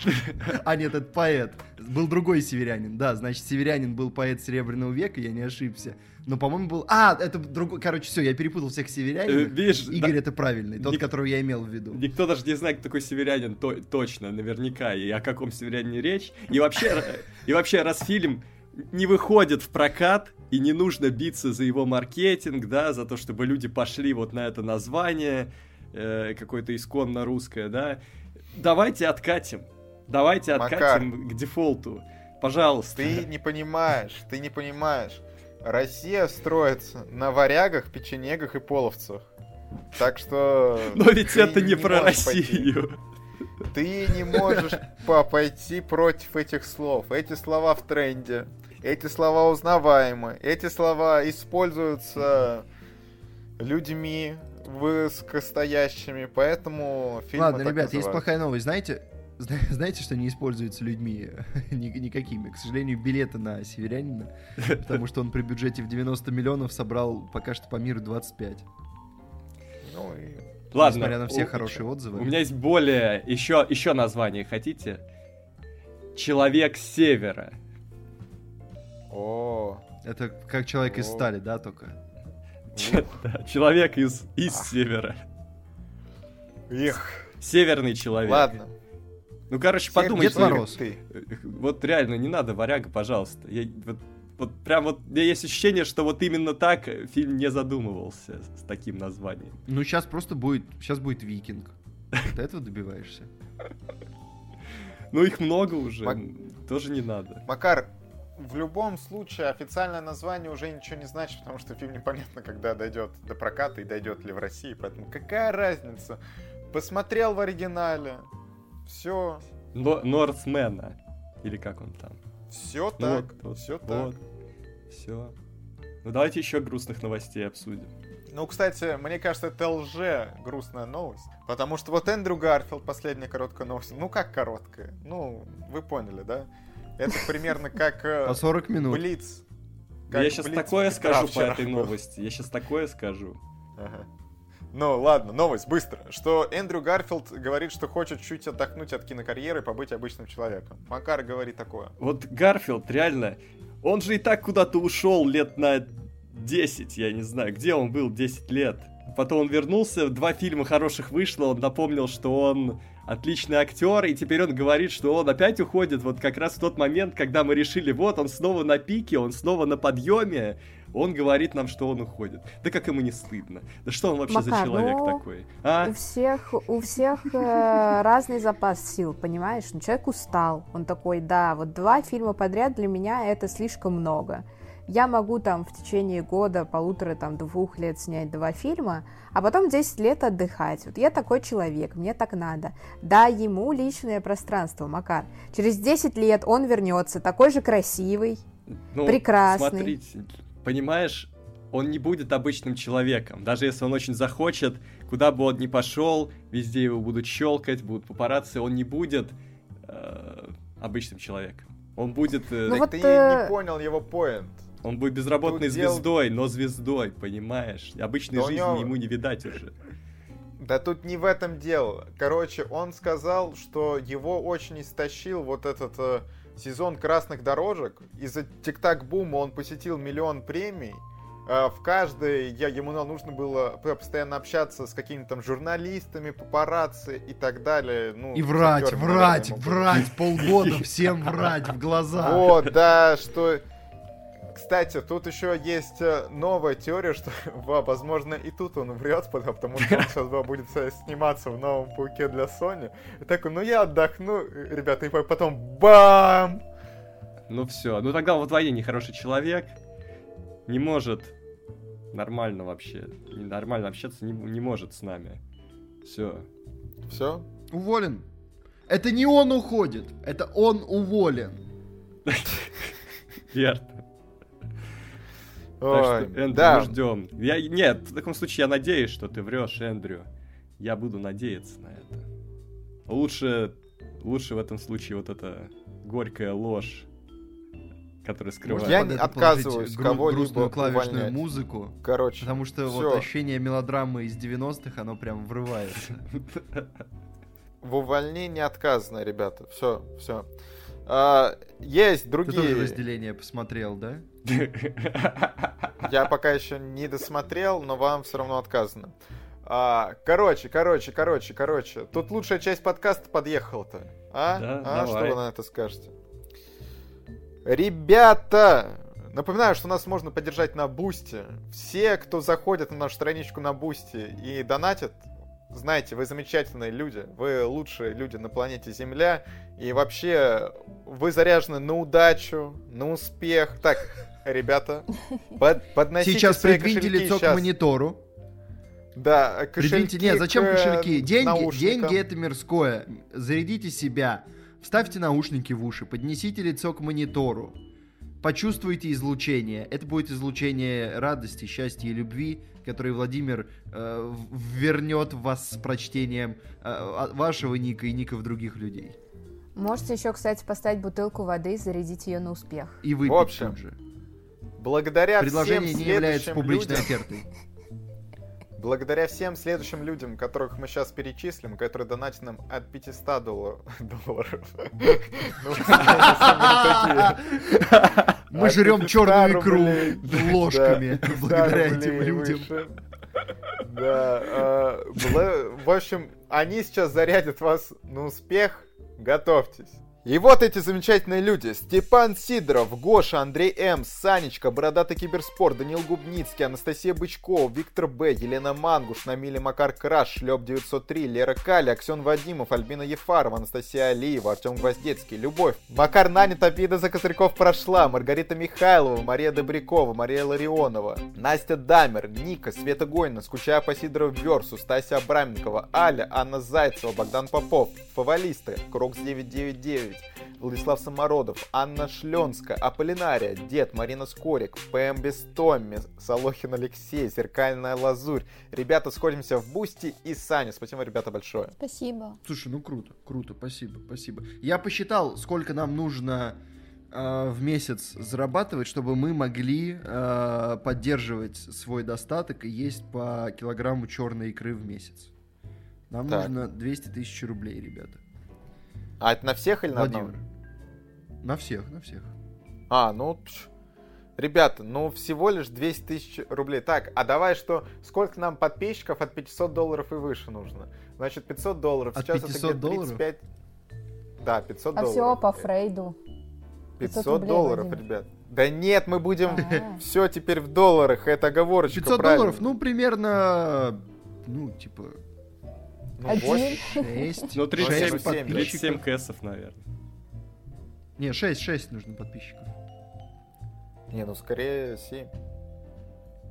а, нет, это поэт. Был другой северянин. Да, значит, северянин был поэт Серебряного века, я не ошибся. Но, по-моему, был... А, это другой... Короче, все, я перепутал всех северянин. Э, видишь, Игорь да... это правильный, тот, Ник... которого я имел в виду. Никто даже не знает, кто такой северянин то... точно, наверняка, и о каком северянине речь. И вообще, и вообще, раз фильм не выходит в прокат, и не нужно биться за его маркетинг, да, за то, чтобы люди пошли вот на это название, э, какое-то исконно русское, да. Давайте откатим. Давайте откатим Макар, к дефолту. Пожалуйста. Ты не понимаешь, ты не понимаешь. Россия строится на варягах, печенегах и половцах. Так что... Но ведь это не, не про Россию. Пойти. Ты не можешь пойти против этих слов. Эти слова в тренде. Эти слова узнаваемы. Эти слова используются людьми высокостоящими, поэтому фильм Ладно, ребят, называют. есть плохая новость. Знаете, знаете, что не используется людьми никакими? К сожалению, билеты на Северянина, потому что он при бюджете в 90 миллионов собрал пока что по миру 25. Ну и... Ладно. Несмотря на все у, хорошие отзывы. У меня есть более... Еще, еще название хотите? Человек Севера. О. Это как человек из стали, да, только? Человек из из севера. Их. Северный человек. Ладно. Ну, короче, подумайте. Ты. Вот реально, не надо, варяга, пожалуйста. Я, вот, вот прям вот, у меня есть ощущение, что вот именно так фильм не задумывался с таким названием. Ну, сейчас просто будет, сейчас будет викинг. Ты этого добиваешься? Ну, их много уже, тоже не надо. Макар, в любом случае официальное название уже ничего не значит, потому что фильм непонятно, когда дойдет до проката и дойдет ли в России. Поэтому какая разница? Посмотрел в оригинале. Все. Норсмена. Или как он там? Все так. Вот, все вот. так. Все. Ну давайте еще грустных новостей обсудим. Ну, кстати, мне кажется, это лже грустная новость. Потому что вот Эндрю Гарфилд, последняя короткая новость. Ну, как короткая? Ну, вы поняли, да? Это примерно как... э, По 40 минут. Блиц. я Как сейчас Блиц такое скажу по вчера этой был. новости. Я сейчас такое скажу. Ага. Ну, ладно, новость, быстро. Что Эндрю Гарфилд говорит, что хочет чуть отдохнуть от кинокарьеры и побыть обычным человеком. Макар говорит такое. Вот Гарфилд, реально, он же и так куда-то ушел лет на 10, я не знаю, где он был 10 лет. Потом он вернулся, два фильма хороших вышло, он напомнил, что он отличный актер, и теперь он говорит, что он опять уходит вот как раз в тот момент, когда мы решили, вот он снова на пике, он снова на подъеме, он говорит нам, что он уходит. Да как ему не стыдно? Да что он вообще за Макар, человек ну, такой? А? У всех, у всех э, разный запас сил, понимаешь? Ну, человек устал. Он такой, да, вот два фильма подряд для меня это слишком много. Я могу там в течение года, полутора, там, двух лет снять два фильма, а потом 10 лет отдыхать. Вот я такой человек, мне так надо. Дай ему личное пространство, Макар. Через 10 лет он вернется, такой же красивый. Ну, Прекрасный. Смотрите, понимаешь, он не будет обычным человеком. Даже если он очень захочет, куда бы он ни пошел, везде его будут щелкать, будут папарацци, он не будет э, обычным человеком. Он будет, э, Ну так вот, ты э, не понял его поинт. Он будет безработной тут дел- звездой, но звездой, понимаешь? Обычной Да жизни него- ему не видать уже. Да тут не в этом дело. Короче, он сказал, что его очень истощил вот этот э, сезон красных дорожек. Из-за тик-так бума он посетил миллион премий. Э, в каждой я, ему нужно было постоянно общаться с какими-то там журналистами, папарацци и так далее. Ну, И врать, врать, врать, полгода всем врать в глаза. Вот, да, что... Кстати, тут еще есть э, новая теория, что, во- возможно, и тут он врет, потому что он сейчас будет сниматься в новом пауке для Sony. И такой, ну я отдохну, ребята, и по- потом бам! Ну все, ну тогда он вдвойне нехороший человек, не может нормально вообще, не- нормально общаться не, не может с нами. Все. Все? Уволен. Это не он уходит, это он уволен. Верно. Так что, Эндрю, да. мы ждем. Я, нет, в таком случае я надеюсь, что ты врешь, Эндрю. Я буду надеяться на это. Лучше, лучше в этом случае вот эта горькая ложь, которая скрывает. Я не отказываюсь гру- кого-либо грустную клавишную увольнять. музыку, Короче, потому что всё. вот ощущение мелодрамы из 90-х, оно прям врывается. в увольнении отказано, ребята. Все, все. есть Ты тоже другие. разделение посмотрел, да? Я пока еще не досмотрел, но вам все равно отказано. А, короче, короче, короче, короче. Тут лучшая часть подкаста подъехала-то. А? Да, а? Что давай. вы на это скажете? Ребята! Напоминаю, что нас можно поддержать на Бусти. Все, кто заходит на нашу страничку на Бусти и донатят, знаете, вы замечательные люди. Вы лучшие люди на планете Земля. И вообще, вы заряжены на удачу, на успех. Так, ребята, под, подносите Сейчас свои придвиньте лицо щас. к монитору. Да, кошельки Придвиньте, нет, зачем к, э, кошельки? Деньги, наушникам. деньги это мирское. Зарядите себя. Вставьте наушники в уши, поднесите лицо к монитору. Почувствуйте излучение. Это будет излучение радости, счастья и любви, который Владимир э, вернет вас с прочтением э, вашего ника и ников других людей. Можете еще, кстати, поставить бутылку воды и зарядить ее на успех. И выпить В общем, тут же. Благодаря Предложение всем не является публичной людям- офертой. Благодаря всем следующим людям, которых мы сейчас перечислим, которые донатят нам от 500 долларов. Ну. Мы жрем 500 черную икру ложками Да, 500 благодаря этим людям. Да. а, В общем, они сейчас зарядят вас на успех. Готовьтесь. И вот эти замечательные люди. Степан Сидоров, Гоша, Андрей М, Санечка, Бородатый Киберспорт, Данил Губницкий, Анастасия Бычкова, Виктор Б, Елена Мангуш, Намиля Макар Краш, Шлеп 903, Лера Кали, Аксен Вадимов, Альбина Ефарова, Анастасия Алиева, Артем Гвоздецкий, Любовь, Макар Нанит, обида за козырьков прошла, Маргарита Михайлова, Мария Добрякова, Мария Ларионова, Настя Дамер, Ника, Света Гойна, Скучая по Сидоров Версу, Стася Абраменкова, Аля, Анна Зайцева, Богдан Попов, Фавалисты, Крокс 999, 9, Владислав Самородов, Анна Шленска, Аполлинария, Дед, Марина Скорик, ПМ Бестомми, Солохин Алексей, Зеркальная Лазурь. Ребята, сходимся в Бусти и Саня. Спасибо, ребята, большое. Спасибо. Слушай, ну круто, круто, спасибо, спасибо. Я посчитал, сколько нам нужно э, в месяц зарабатывать, чтобы мы могли э, поддерживать свой достаток и есть по килограмму черной икры в месяц. Нам Так. нужно 200 тысяч рублей, ребята. А это на всех или на Владимир. одного? На всех, на всех. А, ну, ребята, ну всего лишь 200 тысяч рублей. Так, а давай что, сколько нам подписчиков от 500 долларов и выше нужно? Значит, 500 долларов. От Сейчас 500 это где-то долларов? 35... Да, 500 А долларов. все по Фрейду. 500, 500 рублей, долларов, Владимир. ребят. Да нет, мы будем А. все теперь в долларах, это оговорочка. 500 правильно. долларов, ну, примерно, ну, типа, Один. восемь. 6. Ну, Шесть 37, подписчиков. 37 кэсов, наверное. Не, 6, 6 нужно подписчиков. Не, ну скорее 7.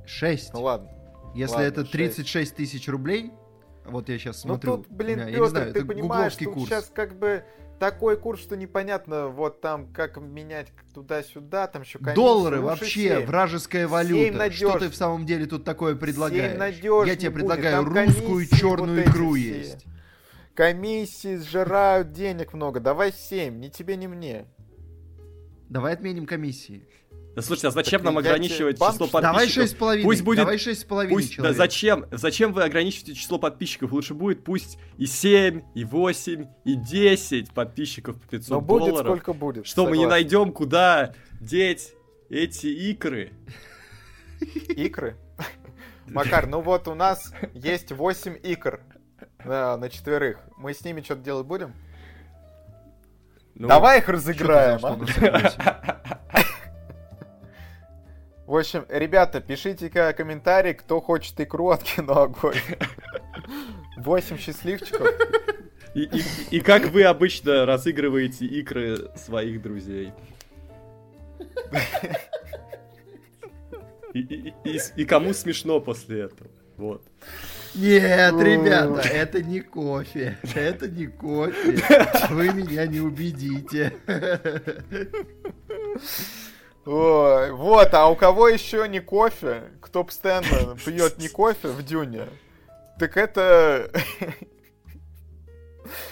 6. Ну ладно. Если ладно, это шесть. 36 тысяч рублей, вот я сейчас смотрю. ну тут, блин, Петр, не знаю, ты это понимаешь, тут курс. сейчас как бы такой курс, что непонятно, вот там, как менять туда-сюда, там еще комиссия. Доллары Лучше вообще, семь. вражеская Семь валюта. Что ты в самом деле тут такое предлагаешь? Я тебе будет, предлагаю там русскую черную вот икру все. есть. Комиссии сжирают денег много. Давай 7, ни тебе, ни мне. Давай отменим комиссии. Да слушайте, а зачем Так нам ограничивать банк- число Давай Давай подписчиков? с половиной. Пусть будет- Давай шесть с половиной Пусть, да человек. зачем, зачем вы ограничиваете число подписчиков? Лучше будет пусть и 7, и 8, и 10 подписчиков по 500 Но будет долларов. сколько будет. Что мы не согласен. найдем, куда деть эти икры? Икры? Макар, ну вот у нас есть 8 икр на, на четверых. Мы с ними что-то делать будем? Ну, Давай их разыграем, а? В общем, ребята, пишите-ка комментарий, кто хочет икру от кино огонь. 8 счастливчиков. И, и- и как вы обычно разыгрываете игры своих друзей? И- и- и- и кому смешно после этого? Вот. Нет, ребята, это не кофе. Это не кофе. Вы меня не убедите. Ой, вот, а у кого еще не кофе, кто постоянно пьет не кофе в дюне, так это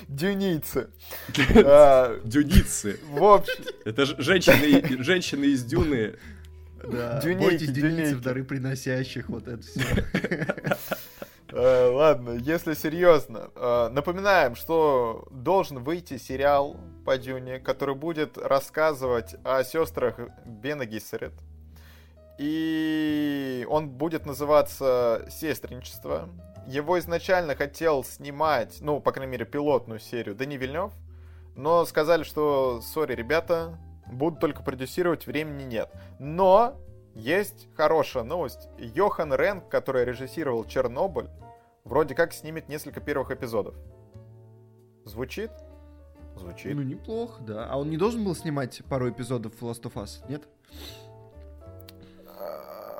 дюницы. А, Дюницы. В общем, Это женщины, женщины из Дюны. Да, Дюнейки, бойтесь дюницев, дары приносящих, вот это все. э, ладно, если серьезно, э, напоминаем, что должен выйти сериал по Дюне, который будет рассказывать о сестрах Бена Гиссерет. И он будет называться «Сестринчество». Его изначально хотел снимать, ну, по крайней мере, пилотную серию Дани Вильнев, но сказали, что, сори, ребята, буду только продюсировать, времени нет. Но есть хорошая новость. Йохан Ренк, который режиссировал «Чернобыль», вроде как снимет несколько первых эпизодов. Звучит? Звучит. Ну, неплохо, да. А он не должен был снимать пару эпизодов Last of Us, нет?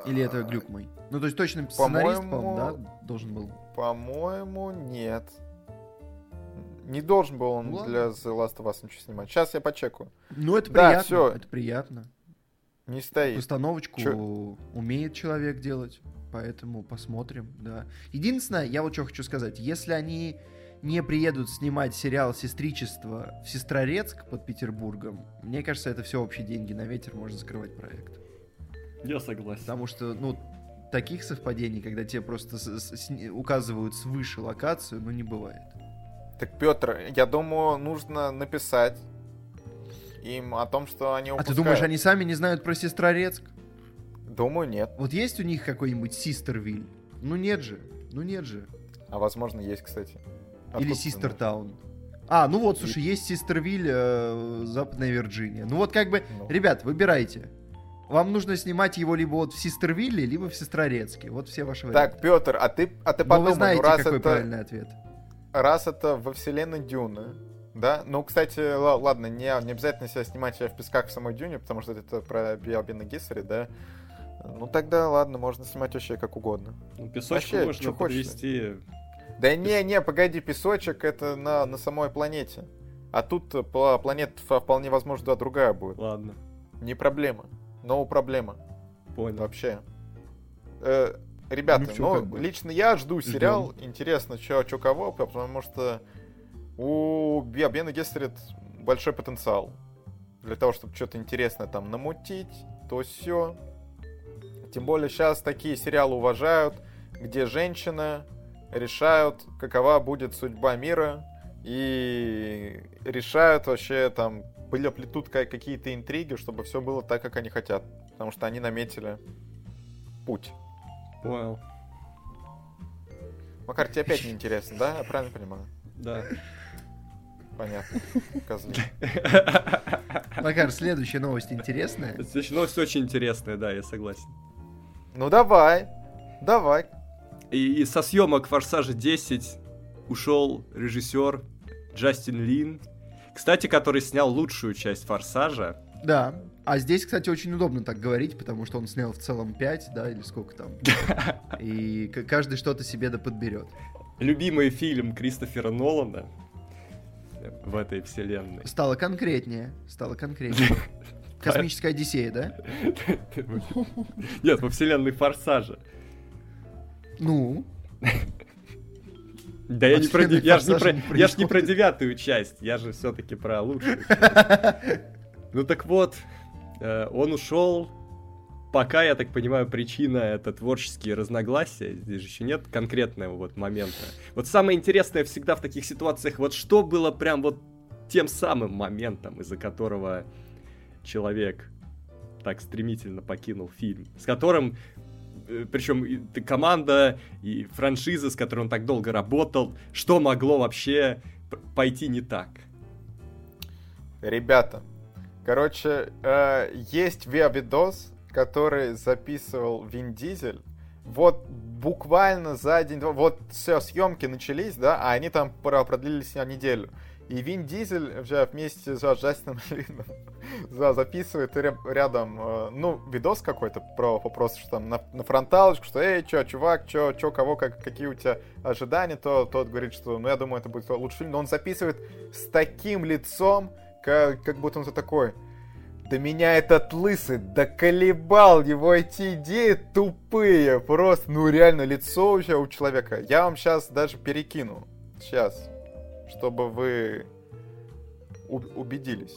Или это глюк мой? Ну, то есть точно сценарист, По-моему, по-моему, да, должен был. По-моему, нет. Не должен был он Ну для The Last of Us ничего снимать. Сейчас я почекаю. Ну, это Да, приятно. всё. Это приятно. Не стоит. Постановочку Чё? умеет человек делать, поэтому посмотрим, да. Единственное, я вот что хочу сказать, если они не приедут снимать сериал «Сестричество» в Сестрорецк под Петербургом, мне кажется, это все общие деньги на ветер, можно закрывать проект. Я согласен. Потому что, ну, таких совпадений, когда тебе просто с- с- указывают свыше локацию, ну, не бывает. Так, Петр, я думаю, нужно написать им о том, что они А упускают. ты думаешь, они сами не знают про Сестрорецк? Думаю, нет. Вот есть у них какой-нибудь Систервиль? Ну, нет же. Ну, нет же. А возможно, есть, кстати. Или Откуда ты Систертаун. А, ну вот, слушай, есть Систервиль, э, Западная Вирджиния. Ну вот как бы, Ну. ребят, выбирайте. Вам нужно снимать его либо вот в Систервилле, либо в Сестрорецке. Вот все ваши варианты. Так, Петр, а ты, а ты подумай, вы знаете, ну, раз какой это, правильный ответ. раз это во вселенной Дюны, да? Ну, кстати, ла- ладно, не, не обязательно себя снимать себя в песках в самой Дюне, потому что это про Биобина Гиссери, да? Ну, тогда ладно, можно снимать вообще как угодно. Ну, песочку Вообще, можно подвести. Да не, не, погоди, песочек это на, на самой планете. А тут э, пла- планета вполне возможно да, другая будет. Ладно, Не проблема. Но проблема. понял. Вообще. Э, ребята, Ну, ну, лично я жду сериал. Интересно, чё, чё кого, потому что у Бе- Бена Гессерит большой потенциал. Для того, чтобы что-то интересное там намутить, то все. Тем более сейчас такие сериалы уважают, где женщины решают, какова будет судьба мира, и решают вообще там, были плетут ка- какие-то интриги, чтобы все было так, как они хотят. Потому что они наметили путь. Понял. Макар, тебе опять неинтересно, да? Я правильно понимаю? Да. Понятно. Козлы. Макар, следующая новость интересная. Следующая новость очень интересная, да, я согласен. Ну давай, давай. И, и со съемок Форсажа 10 ушел режиссер Джастин Лин, кстати, который снял лучшую часть Форсажа. Да. А здесь, кстати, очень удобно так говорить, потому что он снял в целом 5, да, или сколько там. И каждый что-то себе да подберет. Любимый фильм Кристофера Нолана в этой вселенной. Стало конкретнее. Стало конкретнее. Космическая Одиссея, да? Нет, во вселенной Форсажа. Ну, Да я не про, я ж не про, я не девятую часть, я же все-таки про лучшую. Ну так вот, э, он ушел. Пока, я так понимаю, причина это творческие разногласия. Здесь же еще нет конкретного вот момента. Вот самое интересное всегда в таких ситуациях, вот что было прям вот тем самым моментом, из-за которого человек так стремительно покинул фильм, с которым причем и т- команда и франшиза, с которой он так долго работал, что могло вообще пойти не так? Ребята, короче, э, есть видос, который записывал Вин Дизель. Вот буквально за день-два, вот все, съемки начались, да, а они там про- продлились на неделю. И Вин Дизель уже вместе с Джастином Лином за- записывает ря- рядом, э, ну, видос какой-то про вопрос, что там на, на фронталочку, что, эй, чё, чувак, чё, чё, кого, как, какие у тебя ожидания, то тот говорит, что, ну, я думаю, это будет лучший фильм, но он записывает с таким лицом, как, как будто он такой, да меня этот лысый доколебал, его эти идеи тупые, просто, ну реально, лицо у, у человека. Я вам сейчас даже перекину, сейчас, чтобы вы убедились.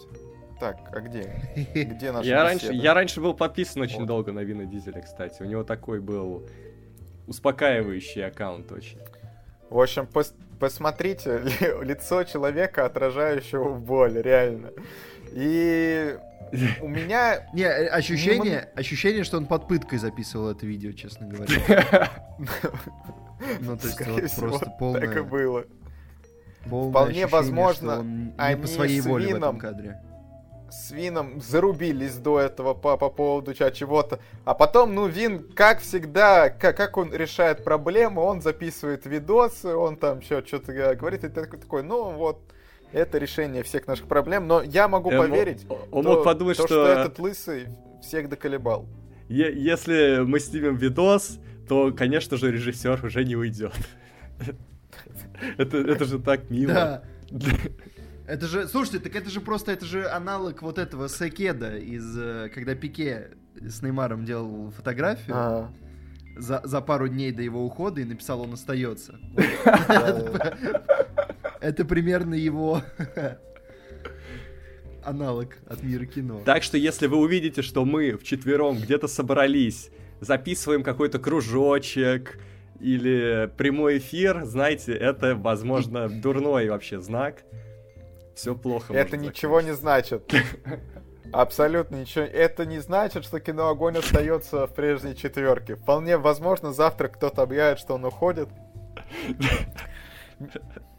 Так, а где? Где наша Я раньше, я раньше был подписан очень Вот. долго на Вина Дизеля, кстати. У него такой был успокаивающий аккаунт очень. В общем, пос- посмотрите ли- лицо человека, отражающего боль, реально. И у меня не, э, ощущение, ощущение, что он под пыткой записывал это видео, честно говоря. Ну, то есть вот просто так и полное, было. полное Вполне возможно, не они по своей с воле в этом Вином кадре. С Вином зарубились до этого по, по поводу чего-то. А потом, ну, Вин, как всегда, как, как он решает проблемы, он записывает видосы, он там еще что-то говорит, и ты такой, ну, вот, это решение всех наших проблем. Но я могу Э, мо- поверить, Он то- мог подумать, то, что, этот лысый всех доколебал. е- если мы снимем видос, то, конечно же, режиссер уже не уйдет. Это, это же так мило. Да. Это же, слушайте, так это же просто, это же аналог вот этого Секеда из, э, когда Пике с Неймаром делал фотографию А, за, за пару дней до его ухода и написал «Он остается». Это примерно его аналог от мира кино. Так что, если вы увидите, что мы вчетвером где-то собрались, записываем какой-то кружочек или прямой эфир, знаете, это, возможно, дурной вообще знак. Все плохо. Это ничего не значит. Абсолютно ничего. Это не значит, что кино Огонь остается в прежней четверке. Вполне возможно, завтра кто-то объявит, что он уходит.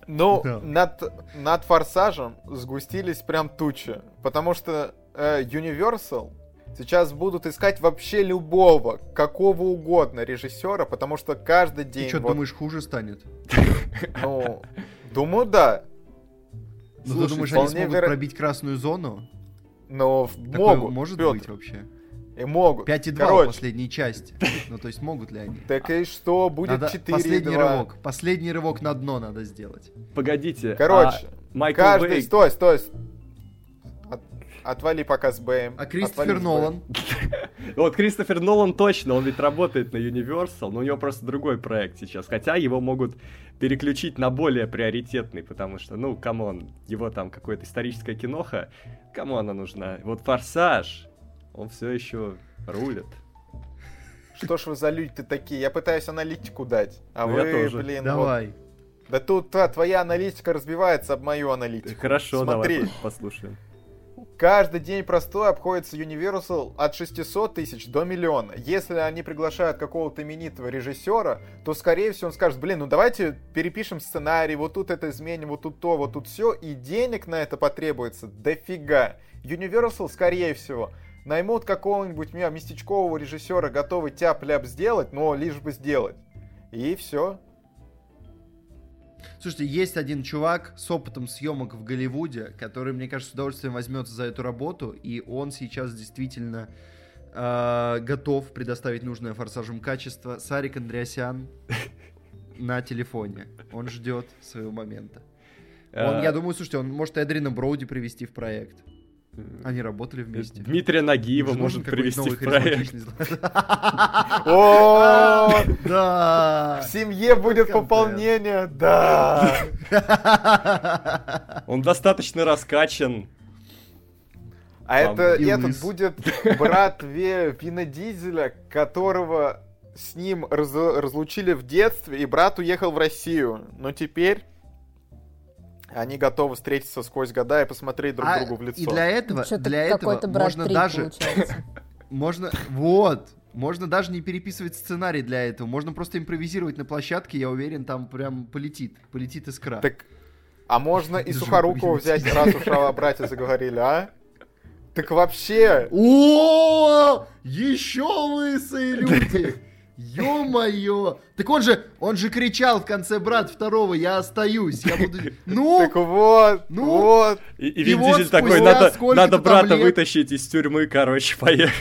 Ну, Да. над, над Форсажем сгустились прям тучи. Потому что э, Universal сейчас будут искать вообще любого, какого угодно режиссера, потому что каждый Ты день... что, вот, думаешь, хуже станет? ну, думаю, да. Ну, ты думаешь, они смогут пробить красную зону? Такое могут, может быть вообще? И могут. 5,2 Короче, последней части. Ну, то есть могут ли они? Так и что, будет Надо 4 последний рывок. Последний рывок на дно надо сделать. Погодите. Короче, Майкл Каждый, Бэй. стой, стой. От- отвали пока с Бэем. А Кристофер. Нолан? Вот Кристофер Нолан точно, он ведь работает на Universal, но у него просто другой проект сейчас. Хотя его могут переключить на более приоритетный, потому что, ну, come on, его там какое-то историческая киноха, кому она нужна? Вот Форсаж, он все еще рулит. Что ж вы за люди такие? Я пытаюсь аналитику дать. А Ну, вы, я тоже. блин, вот- Давай. Да тут та, твоя аналитика разбивается об мою аналитику. Хорошо, Смотри. давай по- послушаем. Каждый день простой обходится Universal от 600 тысяч до миллиона. Если они приглашают какого-то именитого режиссера, то, скорее всего, он скажет, блин, ну давайте перепишем сценарий, вот тут это изменим, вот тут то, вот тут все, и денег на это потребуется дофига. Universal, скорее всего, наймут какого-нибудь местечкового режиссера, готовый тяп-ляп сделать, но лишь бы сделать. И все. Слушайте, есть один чувак с опытом съемок в Голливуде, который, мне кажется, с удовольствием возьмется за эту работу, и он сейчас действительно э, готов предоставить нужное форсажем качество. Сарик Андреасян на телефоне. Он ждет своего момента. Он, А, я думаю, слушайте, он может Эдрина Броуди привести в проект. Они работали вместе. Дмитрия Нагиева может привести в проект. О, Да! в семье будет пополнение, да. Он достаточно раскачан. А это этот будет брат Вина Дизеля, которого с ним раз- разлучили в детстве, и брат уехал в Россию. Но теперь они готовы встретиться сквозь года и посмотреть друг А, другу в лицо. И для этого, Что-то для этого можно даже, можно, вот, можно даже не переписывать сценарий для этого, можно просто импровизировать на площадке, я уверен, там прям полетит, полетит искра. Так, а можно и Сухорукова взять, раз уж о брате заговорили, а? Так вообще, О, еще лысые люди! Ё-моё! Так он же, он же кричал в конце брат второго, я остаюсь, я буду... Ну, так вот, ну, вот. И, и И Вин вот Дизель такой, надо, надо брата лет- вытащить из тюрьмы, короче, поехали.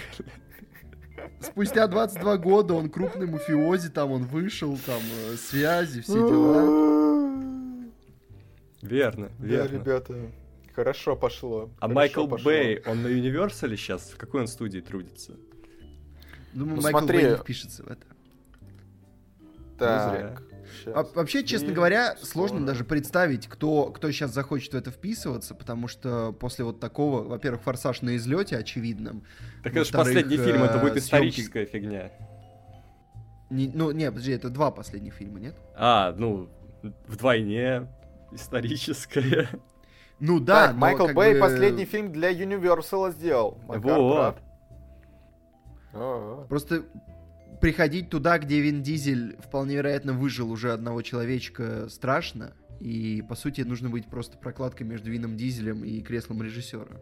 спустя 22 года он крупный мафиози, там он вышел, там э, связи, все дела. Верно, Да, верно. ребята, хорошо пошло. А хорошо Майкл пошло. Бэй, он на Universal сейчас? В какой он студии трудится? Думаю, Ну, Майкл смотри. Бэй не впишется в это. Так. А- вообще, честно говоря, сложно сорок. даже представить, кто, кто сейчас захочет в это вписываться, потому что после вот такого, во-первых, форсаж на излете очевидным. Так это же последний фильм, это э, будет съемки- историческая фигня. Не- ну, не, подожди, это два последних фильма, нет? А, ну, вдвойне историческая. Ну да, так, но Майкл Бэй бы- последний фильм для Universal сделал. Макар Вот. прав. О, Просто приходить туда, где Вин Дизель вполне вероятно выжил уже одного человечка, страшно. И, по сути, нужно быть просто прокладкой между Вином Дизелем и креслом режиссера.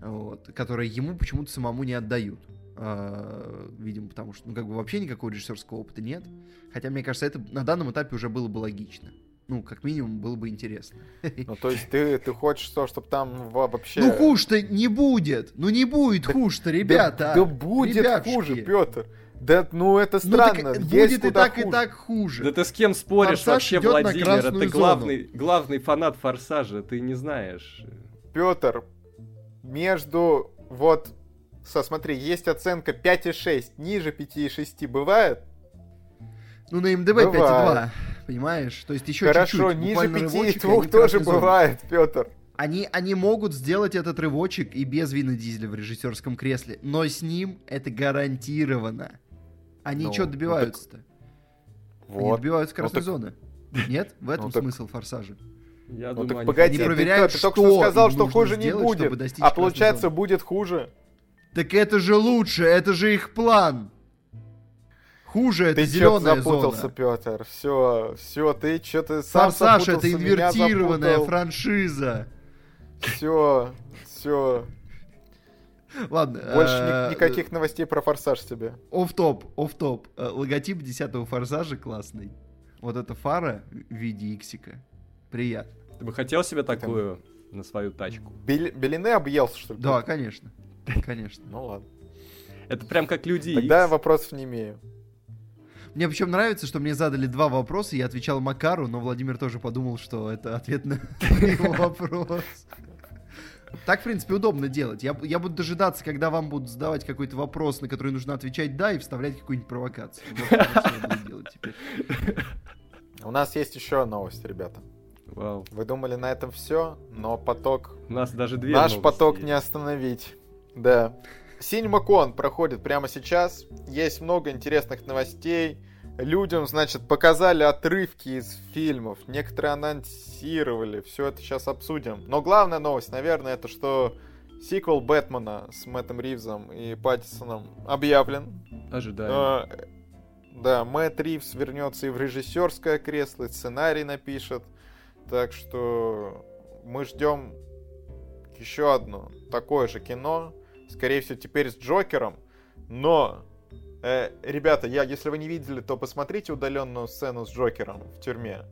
Вот, которые ему почему-то самому не отдают. А, видимо, потому что, ну, как бы вообще никакого режиссерского опыта нет. Хотя, мне кажется, это на данном этапе уже было бы логично. Ну, как минимум, было бы интересно. Ну, то есть ты, ты хочешь, что, чтобы там во- вообще... Ну, хуже-то не будет! Ну, не будет Да- хуже-то, Да- ребята! Да, будет ребятушки. хуже, Петр. Да, ну это Ну, так странно. Есть будет и так, и хуже. так хуже. Да ты с кем споришь Форсаж вообще, Владимир? Это зону. главный, главный фанат Форсажа, ты не знаешь. Петр, между вот, со, смотри, есть оценка 5,6, ниже 5,6 бывает? Ну, на МДБ Бывает. 5,2, понимаешь? То есть еще Хорошо, чуть-чуть. ниже рывочек, 5,2 они тоже бывает, Петр. Они, они могут сделать этот рывочек и без Вина Дизеля в режиссерском кресле, но с ним это гарантированно. Они Ну, что ну добиваются-то? Они Вот. добиваются Ну красной так- зоны. Нет? В этом Ну так- смысл форсажа. Я Ну думаю, так они погоди, Они ты, проверяют, ты только что что сказал, что хуже не будет. А получается, зоны. будет хуже. Так это же лучше, это же их план. Хуже это Ты что-то зеленая запутался, зона. Петр. Все, все, ты что-то сам Форсаж это инвертированная франшиза. Все, все. Ладно. Больше э, ни- никаких новостей про форсаж тебе. Оф-топ, оф-топ. Э, Логотип 10-го форсажа классный. Вот эта фара в виде иксика. Приятно. Ты бы хотел себе такую на свою тачку? Бел- Белине объелся, что ли? Да, конечно. Конечно. Ну ладно. Это прям как люди Тогда вопросов не имею. Мне причем нравится, что мне задали два вопроса, я отвечал Макару, но Владимир тоже подумал, что это ответ на его вопрос. Так, в принципе, удобно делать. Я, я буду дожидаться, когда вам будут задавать какой-то вопрос, на который нужно отвечать «да», и вставлять какую-нибудь провокацию. У нас есть еще новость, ребята. Вау. Вы думали на этом все, но поток... У нас даже две Наш поток есть. не остановить. Да. CinemaCon проходит прямо сейчас. Есть много интересных новостей. Людям, значит, показали отрывки из фильмов. Некоторые анонсировали. Все это сейчас обсудим. Но главная новость, наверное, это что сиквел Бэтмена с Мэттом Ривзом и Паттисоном объявлен. Ожидаем. А, Да, Мэтт Ривз вернется и в режиссерское кресло, и сценарий напишет. Так что мы ждем еще одно такое же кино. Скорее всего, теперь с Джокером. Но, э, ребята, я, если вы не видели, то посмотрите удаленную сцену с Джокером в тюрьме.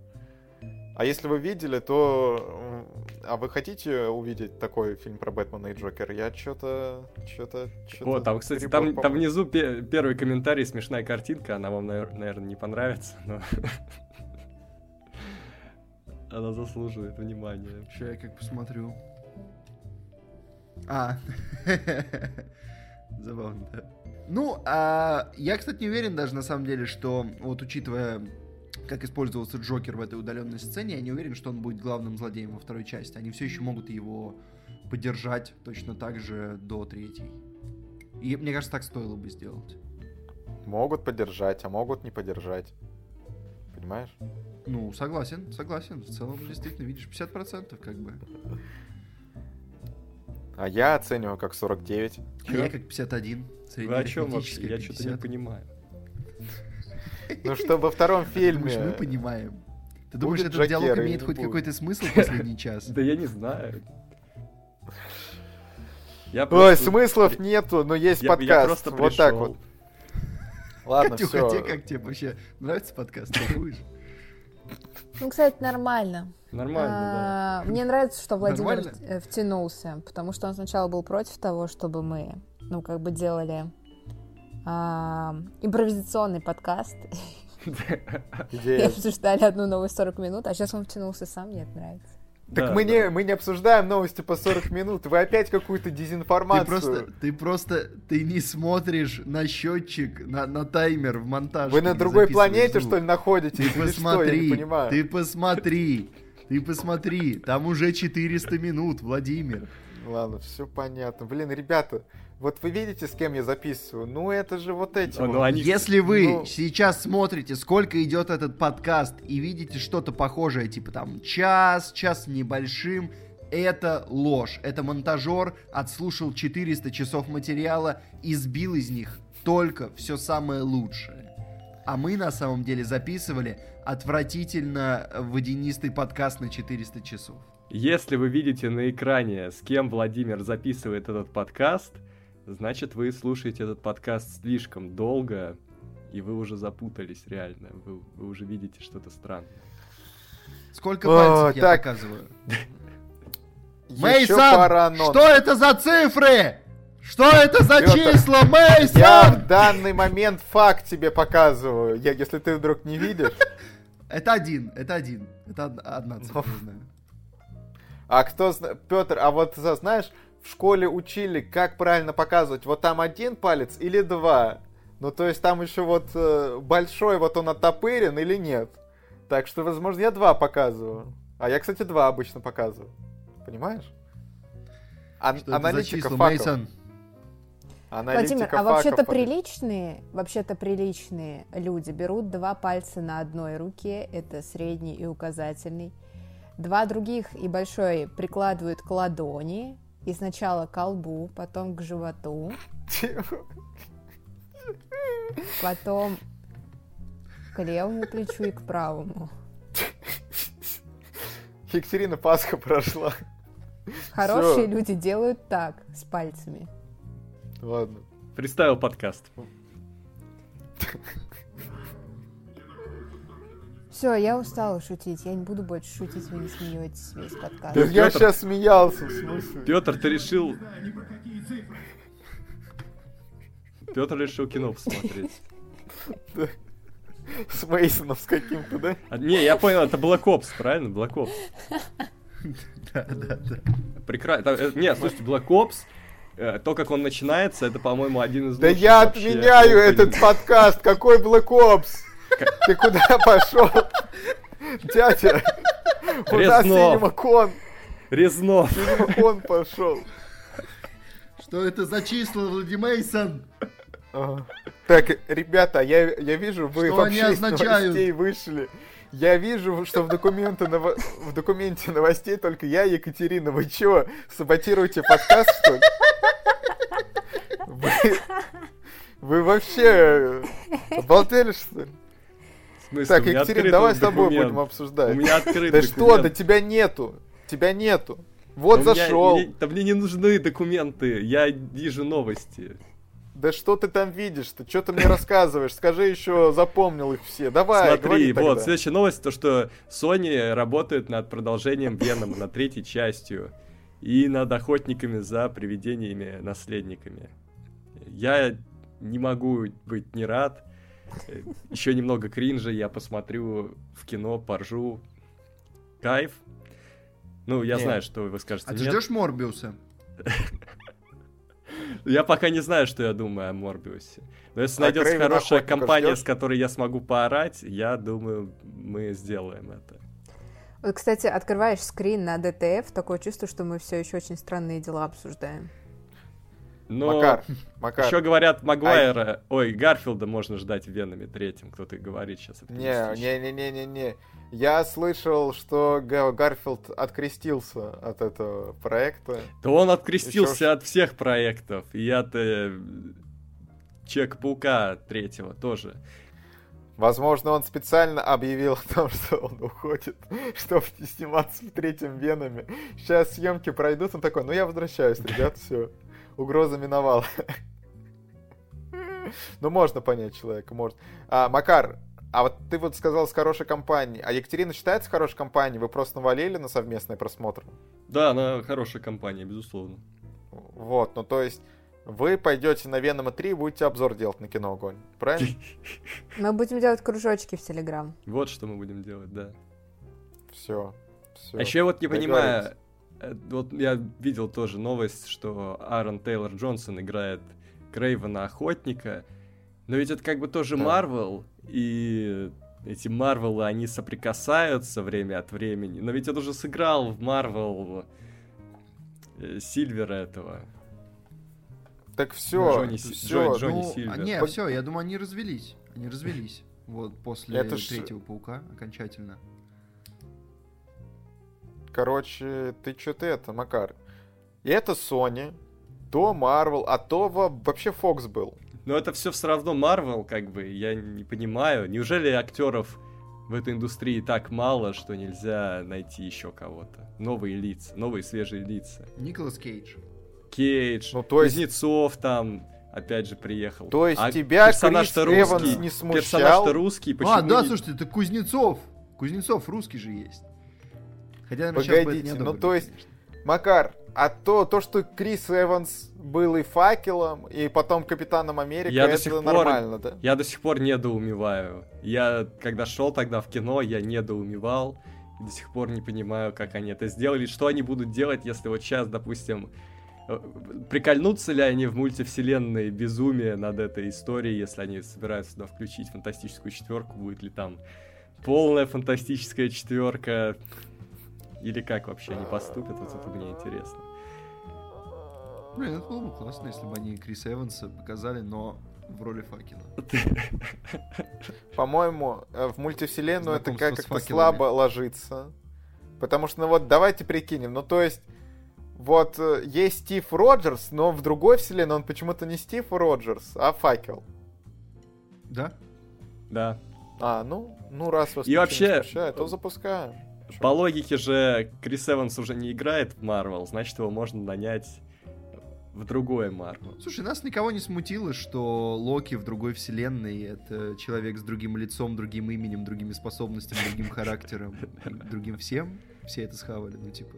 А если вы видели, то... А вы хотите увидеть такой фильм про Бэтмена и Джокера? Я что-то... Что-то... О, там, кстати, там, там внизу пе- первый комментарий, смешная картинка, она вам, наверное, не понравится, но... Она заслуживает внимания. Сейчас я как посмотрю. А. Забавно, да. Ну, а я, кстати, не уверен даже на самом деле, что вот учитывая, как использовался Джокер в этой удаленной сцене, я не уверен, что он будет главным злодеем во второй части. Они все еще могут его поддержать точно так же до третьей. И мне кажется, так стоило бы сделать. Могут поддержать, а могут не поддержать. Понимаешь? Ну, согласен, согласен. В целом, действительно, видишь, 50% как бы. А я оцениваю как 49. А я как 51. Вы о чем вообще? Я что-то не 50. понимаю. Ну что во втором думаешь, фильме... мы понимаем? Ты думаешь, этот диалог Джокер имеет хоть какой-то смысл в последний час? Да я не знаю. Я Ой, смыслов нету, но есть я- я подкаст. просто вот так вот. Ладно, Катюха, все. тебе как тебе вообще? Нравится подкаст? Кайфуешь? Ну, кстати, нормально. Нормально, А, Мне нравится, что Владимир Нормально? э, втянулся, потому что он сначала был против того, чтобы мы, ну, как бы делали а, импровизационный подкаст и обсуждали одну новость 40 минут, а сейчас он втянулся сам, мне это нравится. Так Да, мы, да. не, мы не обсуждаем новости по 40 минут. Вы опять какую-то Ты дезинформацию. просто, ты просто, ты не смотришь на счетчик, на, на таймер в монтаже. Вы на другой планете, звук. что ли, находитесь? Ты что? Посмотри, не понимаю. ты посмотри, ты посмотри, там уже 400 минут, Владимир. Ладно, все понятно. Блин, ребята, вот вы видите, с кем я записываю? Ну, это же вот эти Ну, вот. они- Если вы ну- сейчас смотрите, сколько идет этот подкаст, и видите что-то похожее, типа там час, час небольшим, это ложь. Это монтажер отслушал 400 часов материала и сбил из них только все самое лучшее. А мы на самом деле записывали отвратительно водянистый подкаст на 400 часов. Если вы видите на экране, с кем Владимир записывает этот подкаст, значит вы слушаете этот подкаст слишком долго, и вы уже запутались реально. Вы, вы уже видите что-то странное. Сколько О, пальцев я так. показываю? Мейсон, что это за цифры? Что это за Пётр, числа, Я Мейсон? в данный момент факт тебе показываю. Я, если ты вдруг не видишь. Это один, это один. Это од- одна цифра, не знаю. А кто знает, Петр, а вот знаешь, в школе учили, как правильно показывать. Вот там один палец или два. Ну, то есть там еще вот э, большой, вот он оттопырен или нет. Так что, возможно, я два показываю. А я, кстати, два обычно показываю. Понимаешь? Ан- Что это за аналитика фактов. Мейсон? Аналитика Владимир, а вообще-то приличные, вообще-то приличные люди берут два пальца на одной руке, это средний и указательный, два других и большой прикладывают к ладони, и сначала к колбу, потом к животу, потом к левому плечу и к правому. Екатерина Пасха прошла. Хорошие Всё. люди делают так, с пальцами. Ладно. Представил подкаст. Все, я устала шутить, я не буду больше шутить, вы не смеетесь весь подкаст. Да я Пётр- сейчас смеялся, в смысле? Петр, ты решил... Петр решил кино посмотреть. С Мейсоном с каким-то, да? А, не, я понял, это Black Ops, правильно? Black Ops. Да, да, да. Прекрасно. Не, слушайте, Black Ops, э, то, как он начинается, это, по-моему, один из Да я отменяю этот подкаст. Какой Black Ops? Ты куда пошел? Дядя, у нас Резнов. CinemaCon пошел. Что это за числа, Владимейсон? Ага. Так, ребята, я, я вижу, вы Что вообще они из означают? новостей вышли. Я вижу, что в, документы ново- в документе новостей только я, Екатерина. Вы чё, саботируете подкаст, что ли? Вы, вы вообще обалдели, что ли? Смысле, Так, у меня Екатерина, открытый давай с тобой документ. будем У обсуждать. меня открытый Да что, да тебя нету. Тебя нету. Вот Да у меня- зашел. мне- Да мне не нужны документы, я вижу новости. Да что ты там видишь-то? Что ты мне рассказываешь? Скажи еще, запомнил их все. Давай, Смотри, вот, тогда. следующая новость, то что Sony работает над продолжением Венома, над третьей частью. И над охотниками за привидениями, наследниками. Я не могу быть не рад. Еще немного кринжа, я посмотрю в кино, поржу. Кайф. Ну, я Не. знаю, что вы скажете. А ты нет. ждешь Морбиуса? Я пока не знаю, что я думаю о Морбиусе. Но если А найдется хорошая компания, с которой я смогу поорать, я думаю, мы сделаем это. Вот, кстати, открываешь скрин на DTF, такое чувство, что мы все еще очень странные дела обсуждаем. Но Макар, Макар. еще говорят Магуайра, ой, Гарфилда можно ждать в Веноме третьем, кто-то говорит сейчас. Не, не, не, не, не, не. Я слышал, что Га- Гарфилд открестился от этого проекта. Да он открестился от всех проектов, и от э, Чек-паука третьего тоже. Возможно, он специально объявил о том, что он уходит, чтобы не сниматься в третьем Веноме. Сейчас съемки пройдут, он такой, ну я возвращаюсь, ребят, все. Угроза миновала. Ну, можно понять человека, может. А, Макар, а вот ты вот сказал с хорошей компанией. А Екатерина считается хорошей компанией? Вы просто навалили на совместный просмотр? Да, она хорошая компания, безусловно. Вот, ну то есть вы пойдете на Венома 3 и будете обзор делать на кино Огонь, правильно? Мы будем делать кружочки в Телеграм. Вот что мы будем делать, да. Все. все. А еще я вот не понимаю, вот я видел тоже новость, что Аарон Тейлор Джонсон играет Крейвена Охотника, но ведь это как бы тоже Да. Марвел, и эти Марвелы, они соприкасаются время от времени, но ведь он уже сыграл в Марвел э, Сильвера этого. Так все, Джонни все. Джон- Джонни Ну, Сильвер. а, не, все, я думаю, они развелись. Они развелись. Вот после Это ж- третьего паука окончательно. Короче, ты что-то это, Макар. И это Sony, то Marvel, а то во- вообще Fox был. Но это все все равно Марвел, как бы, я не понимаю. Неужели актеров в этой индустрии так мало, что нельзя найти еще кого-то? Новые лица, новые свежие лица. Николас Кейдж. Кейдж, Ну, то есть- Кузнецов там, опять же, приехал. То есть А тебя персонаж-то русский. не смущал? Персонаж-то русский, почему а, да, не- слушайте, это Кузнецов. Кузнецов русский же есть. Хотя, наверное, сейчас бы это Погодите, ну, то есть- конечно. Макар, а то, то, что Крис Эванс был и факелом, и потом Капитаном Америка, Я до это сих пор- нормально, да? Я до сих пор недоумеваю. Я, когда шел тогда в кино, я недоумевал. И до сих пор не понимаю, как они это сделали. Что они будут делать, если вот сейчас, допустим, э, прикольнутся ли они в мультивселенной безумие над этой историей, если они собираются туда включить фантастическую четверку, будет ли там полная фантастическая четверка, или как вообще они поступят, вот это мне интересно. Блин, это было бы классно, если бы они Криса Эванса показали, но в роли факела. По-моему, э, в мультивселенную это как-то слабо ложится. Потому что, ну вот, давайте прикинем. Ну, то есть, вот э, есть Стив Роджерс, но в другой вселенной он почему-то не Стив Роджерс, а факел. Да? Да. А, ну, ну раз вас И вообще, не смущает, то запускаем. По логике же, Крис Эванс уже не играет в Марвел, значит, его можно нанять в другое Марвел. Слушай, нас никого не смутило, что Локи в другой вселенной — это человек с другим лицом, другим именем, другими способностями, другим характером, другим всем. Все это схавали, ну типа...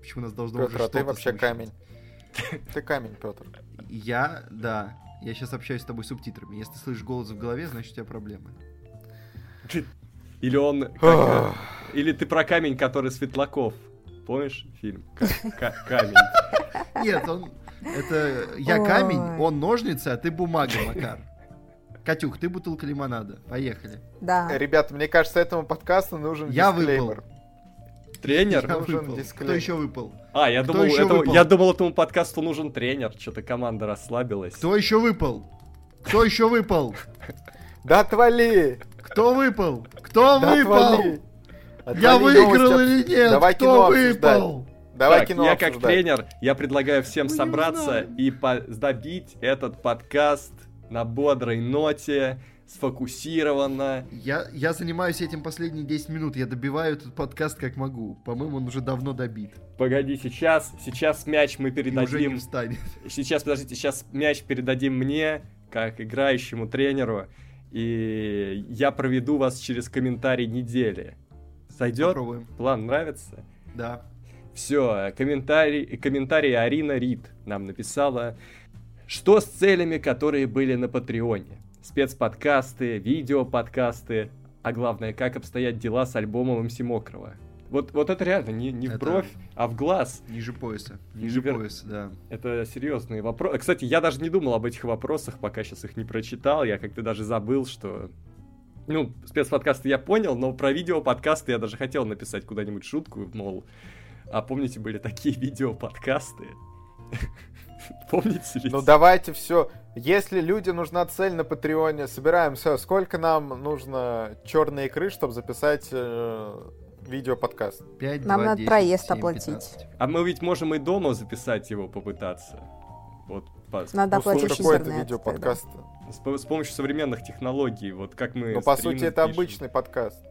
Почему нас должно уже Петр, а ты вообще смущать? камень. Ты камень, Петр. Я, да. Я сейчас общаюсь с тобой субтитрами. Если ты слышишь голос в голове, значит у тебя проблемы. Или он... как, э, Или ты про камень, который Светлаков. Помнишь фильм? Ка- ка- Камень. Нет, он... Это я камень, он ножницы, а ты бумага, Макар. Катюх, ты бутылка лимонада. Поехали. Да. Ребята, мне кажется, этому подкасту нужен Я дисклеймер. Тренер? Я Нужен выпал. дисклеймер. Кто еще выпал? А, я Кто думал, еще этому, выпал? я думал, этому подкасту нужен тренер. Что-то команда расслабилась. Кто еще выпал? Кто еще выпал? Да отвали! Кто выпал? Кто выпал? отвали! Я выиграл новости. или нет? Давай Кто выпал? Давай так, кино я как обсуждать. тренер, я предлагаю всем Мы не собраться и по- добить этот подкаст на бодрой ноте, сфокусированно. Я, я занимаюсь этим последние 10 минут. Я добиваю этот подкаст как могу. По-моему, он уже давно добит. Погоди, сейчас, сейчас мяч мы И уже не передадим. встанет. Сейчас, подождите, сейчас мяч передадим мне, как играющему тренеру, и я проведу вас через комментарий недели. Сойдет? Попробуем. План нравится? Да. Все, комментарий, комментарий Арина Рид нам написала, что с целями, которые были на Патреоне. Спецподкасты, видеоподкасты, а главное, как обстоят дела с альбомом МС Мокрого. Вот, вот это реально не, не в Это- бровь, а в глаз. Ниже пояса. Ниже Вер- пояса, да. Это серьезные вопросы. Кстати, я даже не думал об этих вопросах, пока сейчас их не прочитал. Я как-то даже забыл, что... Ну, спецподкасты я понял, но про видеоподкасты я даже хотел написать куда-нибудь шутку, мол, а помните, были такие видеоподкасты? Помните ли? Ну давайте все. Если людям нужна цель на Патреоне, собираемся. Сколько нам нужно черной икры, чтобы записать э, видеоподкаст? 5, Нам 2, надо 10, проезд 7, оплатить. 15. А мы ведь можем и дома записать его, попытаться. Вот по- Надо Ну, оплатить какой это видеоподкаст? с, с помощью современных технологий, вот как мы... Ну, по сути, это пишем. обычный подкаст.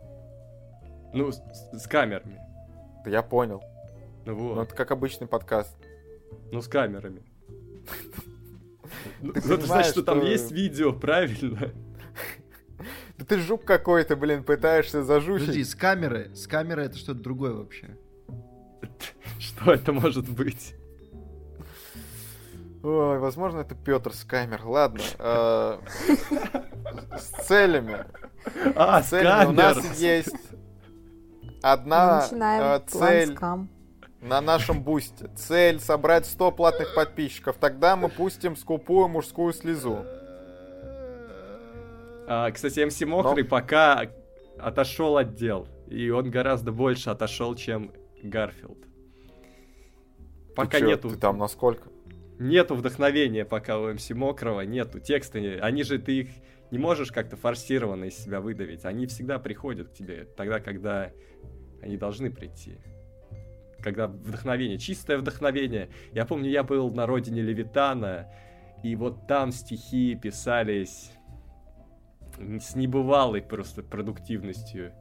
Ну, с, с камерами. Да Я понял. Ну вот. Ну, это как обычный подкаст. Ну, с камерами. Ну, Ты ну, это значит, что там есть видео, правильно? Да ты жук какой-то, блин, пытаешься Подожди, зажучить. с камеры. С камеры это что-то другое вообще. Что это может быть? Ой, возможно, это Петр с камер. Ладно. э, С целями. А, С целями у нас есть одна план цель на нашем бусте. Цель собрать 100 платных подписчиков. Тогда мы пустим скупую мужскую слезу. А, кстати, МС Мокрый пока отошел от дел. И он гораздо больше отошел, чем Гарфилд. Пока Ты чё, нету, Ты там насколько? нету вдохновения, пока у МС Мокрого нету текста. Они же, ты их не можешь как-то форсированно из себя выдавить. Они всегда приходят к тебе тогда, когда они должны прийти. Когда вдохновение, чистое вдохновение. Я помню, я был на родине Левитана, и вот там стихи писались с небывалой просто продуктивностью.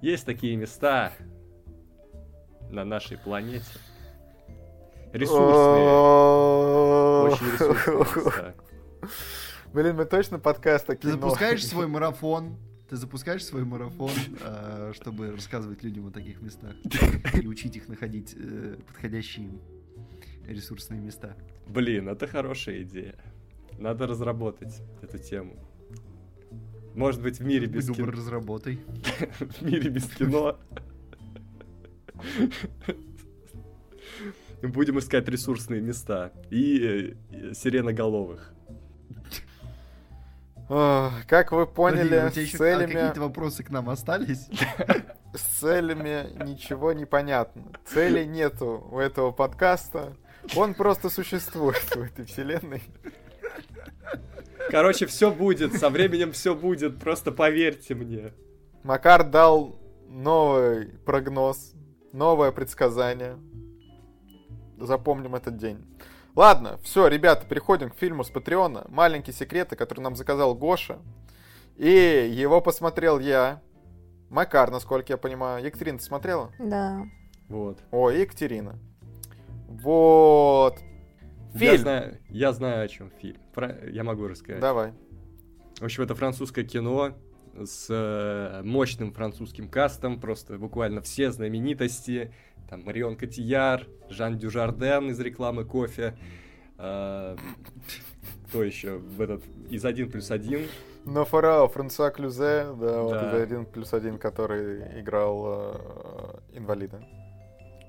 Есть такие места на нашей планете. Ресурсные. Очень ресурсные места. Блин, мы точно подкаст Ты запускаешь свой марафон. Ты запускаешь свой марафон, э, чтобы рассказывать людям о таких местах. И учить их находить э, подходящие им ресурсные места. Блин, это хорошая идея. Надо разработать эту тему. Может быть, в мире без кино. разработай. В мире без кино. Будем искать ресурсные места. И э, сиреноголовых. Как вы поняли, Владимир, у тебя с а, целями, какие-то вопросы к нам остались? с целями ничего не понятно. Цели нету у этого подкаста. Он просто существует в этой вселенной. Короче, все будет. Со временем все будет. Просто поверьте мне. Макар дал новый прогноз, новое предсказание. Запомним этот день. Ладно, все, ребята, переходим к фильму с Патреона. Маленькие секреты, который нам заказал Гоша. И его посмотрел я. Макар, насколько я понимаю. Екатерина, ты смотрела? Да. Вот. О, Екатерина. Вот. Я Фильм. знаю, я знаю, о чем фильм. Про- Я могу рассказать. Давай. В общем, это французское кино с э, мощным французским кастом, просто буквально все знаменитости. Там Марион Котияр, Жан Дюжарден из рекламы кофе. э, кто еще в этот из один плюс один Но Фарао, Франсуа Клюзе, да, вот это один плюс один, который играл э, инвалида.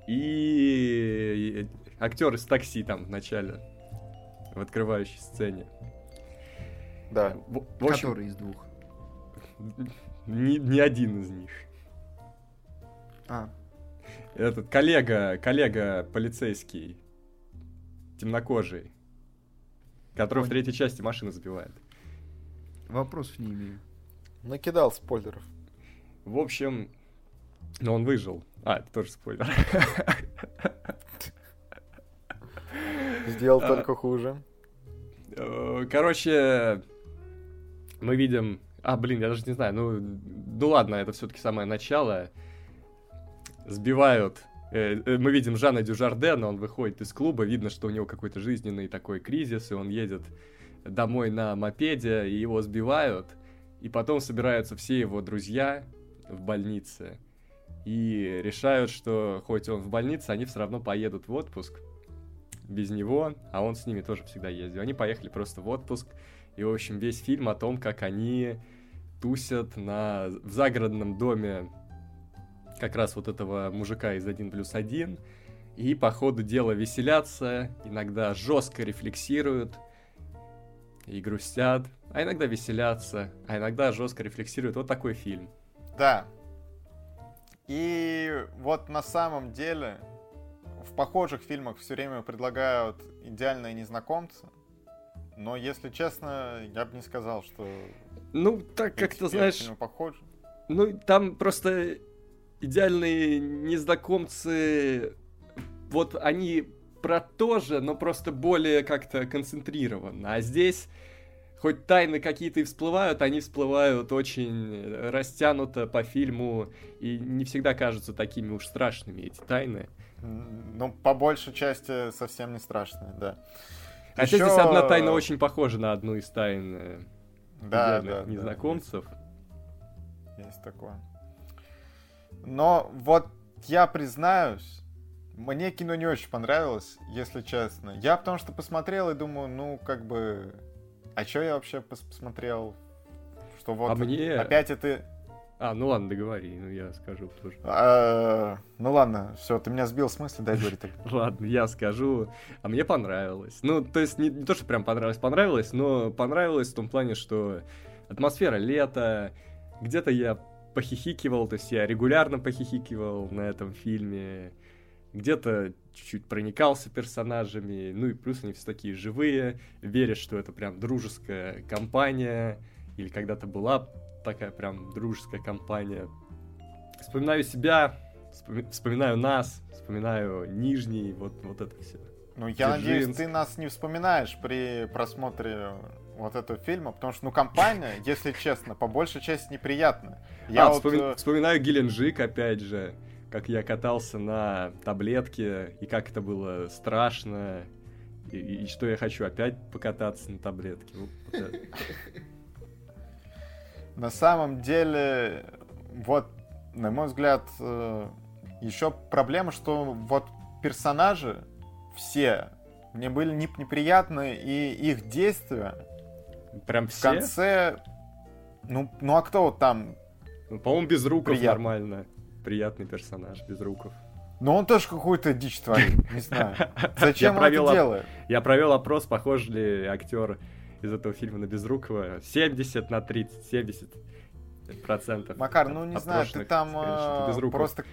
И актер из такси там в начале, в открывающей сцене. Да. В, в общем, Который из двух? ни, ни один из них. А, Этот коллега, коллега полицейский, темнокожий, который в Понял. третьей части машину сбивает. вопросов не имею. Накидал спойлеров. В общем, но он выжил. А, это тоже спойлер. Сделал А. только хуже. Э, Короче, мы видим... А, блин, я даже не знаю. Ну, ну ладно, это все-таки самое начало. Сбивают... э, э, Мы видим Жана Дюжардена, он выходит из клуба, видно, что у него какой-то жизненный такой кризис, и он едет домой на мопеде, и его сбивают. И потом собираются все его друзья в больнице и решают, что хоть он в больнице, они все равно поедут в отпуск без него, а он с ними тоже всегда ездил. Они поехали просто в отпуск, и, в общем, весь фильм о том, как они тусят на, в загородном доме как раз вот этого мужика из 1 плюс 1, и по ходу дела веселятся, иногда жестко рефлексируют и грустят, а иногда веселятся, а иногда жестко рефлексируют. Вот такой фильм. Да. И вот на самом деле похожих фильмах все время предлагают идеальные незнакомцы. Но, если честно, я бы не сказал, что Ну, так как-то, знаешь, похожи. Ну, там просто идеальные незнакомцы, вот они про то же, но просто более как-то концентрированно. А здесь, хоть тайны какие-то и всплывают, они всплывают очень растянуто по фильму, и не всегда кажутся такими уж страшными эти тайны. Ну, по большей части совсем не страшные, да. Хотя Ещё- здесь одна тайна очень похожа на одну из тайн э, Да, да, да, незнакомцев. Есть, есть такое. Но вот я признаюсь, мне кино не очень понравилось, если честно. Я потому что посмотрел и думаю, ну, как бы... А что я вообще пос- посмотрел? Что вот А мне- опять это... А, ну ладно, договори, ну я скажу тоже. А, ну ладно, все, ты меня сбил с мысли, дай говорить. так. Ладно, я скажу. А мне понравилось. Ну, то есть не, не то, что прям понравилось, понравилось, но понравилось в том плане, что атмосфера лета, где-то я похихикивал, то есть я регулярно похихикивал на этом фильме, где-то чуть-чуть проникался персонажами, ну и плюс они все такие живые, веришь, что это прям дружеская компания, или когда-то была такая прям дружеская компания. Вспоминаю себя, вспоми- вспоминаю нас, вспоминаю Нижний, вот, вот это все. Ну, я Дзержинск. надеюсь, ты нас не вспоминаешь при просмотре вот этого фильма, потому что, ну, компания, если честно, по большей части неприятная. Я а, вот, вспоми- э, вспоминаю Геленджик, опять же, как я катался на таблетке, и как это было страшно, и, и что я хочу опять покататься на таблетке. Вот это. На самом деле, вот, на мой взгляд, еще проблема, что вот персонажи все мне были неп- неприятны, и их действия Прям в все? конце... Ну, ну а кто вот там? Ну, по-моему, Безруков Приятно. нормально. Приятный персонаж, Безруков. Ну он тоже какую-то дичь творит, не знаю. Зачем он это делает? Я провел опрос, похож ли актер из этого фильма на Безрукова. 70 на 30, 70 процентов. Макар, ну не знаю, ты там э, Безруков. просто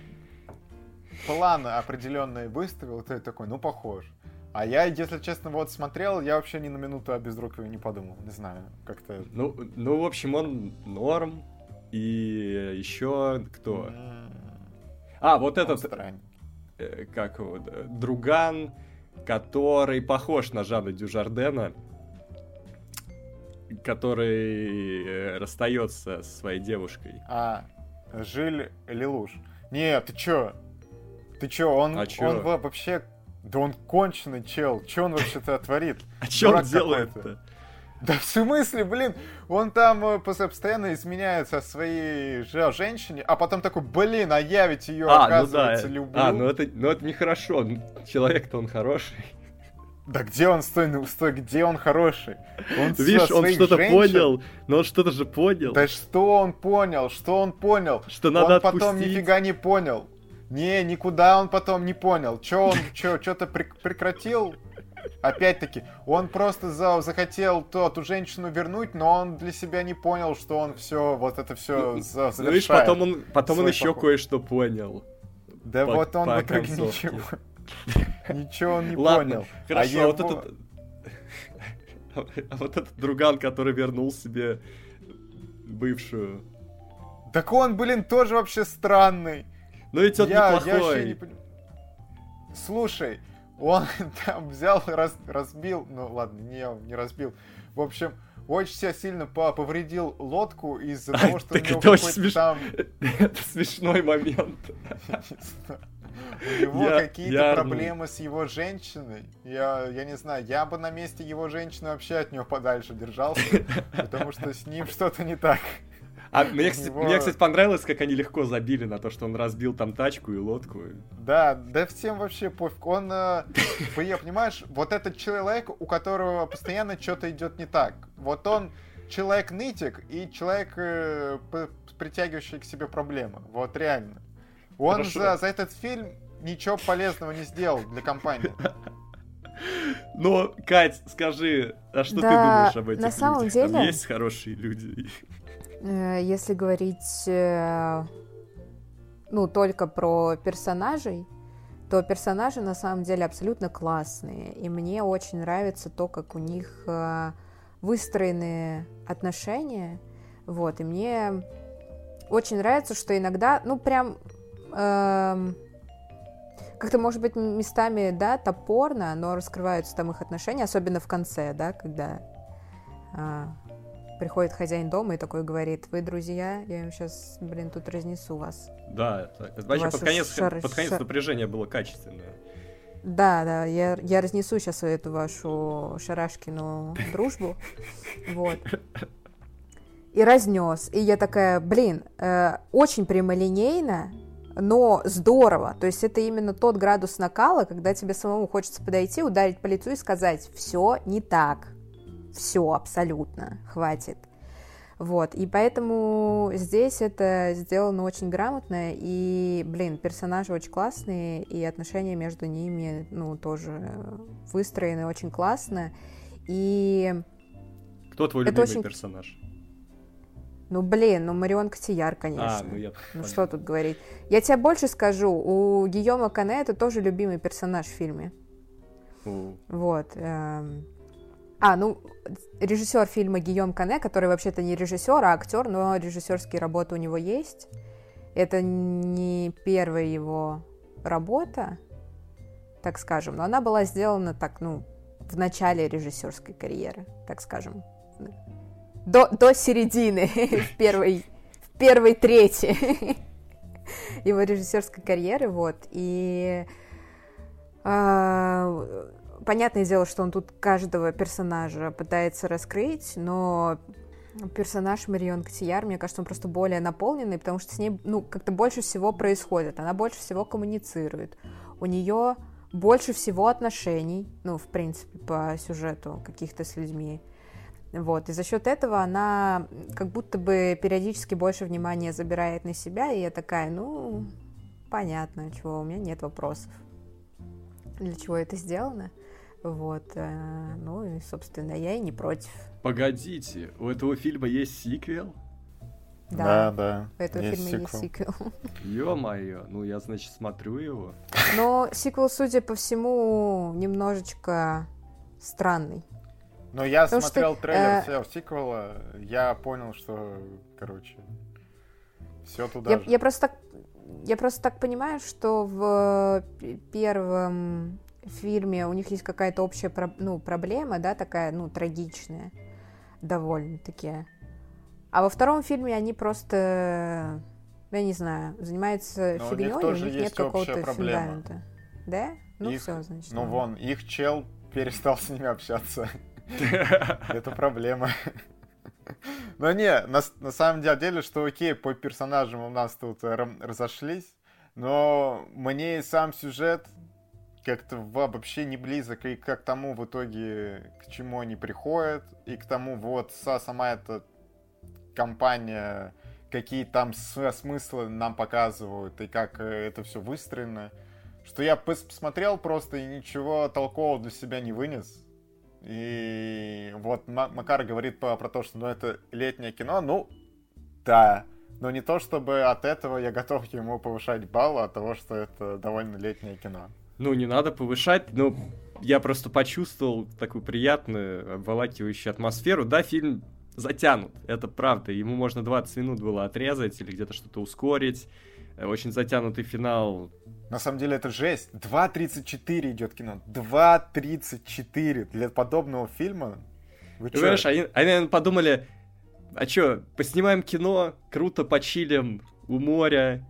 планы определенные выставил, ты такой, ну похож. А я, если честно, вот смотрел, я вообще ни на минуту о Безрукове не подумал. Не знаю, как-то... Ну, ну, в общем, он норм. И еще кто? м, А, вот он этот, странный. э, как его, друган, который похож на Жана Дюжардена, который э, расстается со своей девушкой. А, Жиль Лелуш. Не, ты чё? Ты чё, он, А чё? он во- вообще... Да он конченый чел. Чё он вообще-то творит? А что он делает-то? Да в смысле, блин, он там э, пос- постоянно изменяется своей же женщине, а потом такой, блин, а я ведь ее, А, ну да. оказывается, люблю. А, ну это, ну это нехорошо. Ну, Человек-то он хороший. Да где он, стой, ну стой, где он хороший? Он Видишь, он что-то женщин... понял, но он что-то же понял. Да что он понял, что он понял? Что надо Он отпустить. потом нифига не понял. Не, никуда он потом не понял. Че он, че, что-то прекратил? Опять-таки, он просто за, захотел то, ту женщину вернуть, но он для себя не понял, что он все, вот это все за, Ну, видишь, потом он, потом он еще кое-что понял. Да по, вот он в итоге ничего. Ничего он не Ладно, понял. Хорошо, а, вот этот... А вот этот друган, который вернул себе бывшую. Так он, блин, тоже вообще странный. Ну ведь он я, неплохой. Я не... Слушай, он там взял, раз, разбил, ну ладно, не, не разбил. В общем, очень себя сильно повредил лодку из-за того, что так у него это очень смеш... там... Это смешной момент. У него какие-то проблемы с его женщиной. Я, я не знаю, я бы на месте его женщины вообще от него подальше держался, потому что с ним что-то не так. А мне, кстати, него... мне, кстати, понравилось, как они легко забили на то, что он разбил там тачку и лодку. Да, да всем вообще пофиг. Он, э, понимаешь, вот этот человек, у которого постоянно что-то идет не так. Вот он человек-нытик и человек, э, притягивающий к себе проблемы. Вот реально. Он за, за этот фильм ничего полезного не сделал для компании. Но, Кать, скажи, а что да, ты думаешь об этих на самом людях? Деле... Там есть хорошие люди? Э, если говорить, э, ну, только про персонажей, то персонажи на самом деле абсолютно классные. И мне очень нравится то, как у них э, выстроены отношения. Вот, и мне очень нравится, что иногда, ну, прям эм, как-то, может быть, местами, да, топорно, но раскрываются там их отношения, особенно в конце, да, когда э, приходит хозяин дома и такой говорит, вы друзья, я им сейчас, блин, тут разнесу вас. Да, это вообще под конец, шар... под конец шар... напряжение было качественное. Да, да, я, я разнесу сейчас эту вашу Шарашкину дружбу. Вот. И разнес. И я такая, блин, э, очень прямолинейно, но здорово. То есть это именно тот градус накала, когда тебе самому хочется подойти, ударить по лицу и сказать, все не так все абсолютно, хватит. Вот, и поэтому здесь это сделано очень грамотно, и, блин, персонажи очень классные, и отношения между ними, ну, тоже выстроены очень классно, и... Кто твой любимый очень... персонаж? Ну, блин, ну Марион Котияр, конечно. А, ну, я... ну что тут говорить. Я тебе больше скажу, у Гийома Кане это тоже любимый персонаж в фильме. У. Вот. Эм... А, ну, режиссер фильма Гийом Кане, который вообще-то не режиссер, а актер, но режиссерские работы у него есть. Это не первая его работа, так скажем, но она была сделана так, ну, в начале режиссерской карьеры, так скажем. До, до середины, в первой, в первой трети его режиссерской карьеры, вот. И а, понятное дело, что он тут каждого персонажа пытается раскрыть, но персонаж Марион Котияр, мне кажется, он просто более наполненный, потому что с ней, ну, как-то больше всего происходит, она больше всего коммуницирует, у нее больше всего отношений, ну, в принципе, по сюжету каких-то с людьми. Вот, и за счет этого она как будто бы периодически больше внимания забирает на себя, и я такая, ну, понятно, чего, у меня нет вопросов. Для чего это сделано? Вот, э, ну и, собственно, я и не против. Погодите, у этого фильма есть сиквел? Да, да. да у этого есть фильма сиквел. есть сиквел. Ё-моё, ну я, значит, смотрю его. Но сиквел, судя по всему, немножечко странный. Но я Потому смотрел что, трейлер э... всего сиквела, я понял, что, короче, все туда я, же. Я просто так, я просто так понимаю, что в первом фильме у них есть какая-то общая ну, проблема, да, такая, ну, трагичная довольно-таки. А во втором фильме они просто, я не знаю, занимаются Но фигней, у них, у них нет какого-то фундамента. Да? Ну их, все, значит. Ну вон, их чел перестал с ними общаться. Это проблема. Но не, на, на самом деле, что окей, по персонажам у нас тут разошлись, но мне сам сюжет как-то вообще не близок и к тому в итоге, к чему они приходят, и к тому вот сама эта компания, какие там смыслы нам показывают, и как э, это все выстроено, что я посмотрел просто и ничего толкового для себя не вынес. И вот Макар говорит про, про то, что ну, это летнее кино, ну, да, но не то, чтобы от этого я готов ему повышать балл, а от того, что это довольно летнее кино. Ну, не надо повышать, но я просто почувствовал такую приятную, обволакивающую атмосферу. Да, фильм затянут, это правда. Ему можно 20 минут было отрезать или где-то что-то ускорить. Очень затянутый финал. На самом деле это жесть. 2.34 идет кино. 2.34 для подобного фильма. Вы Ты понимаешь, они, они, наверное, подумали, а чё, поснимаем кино, круто почилим у моря.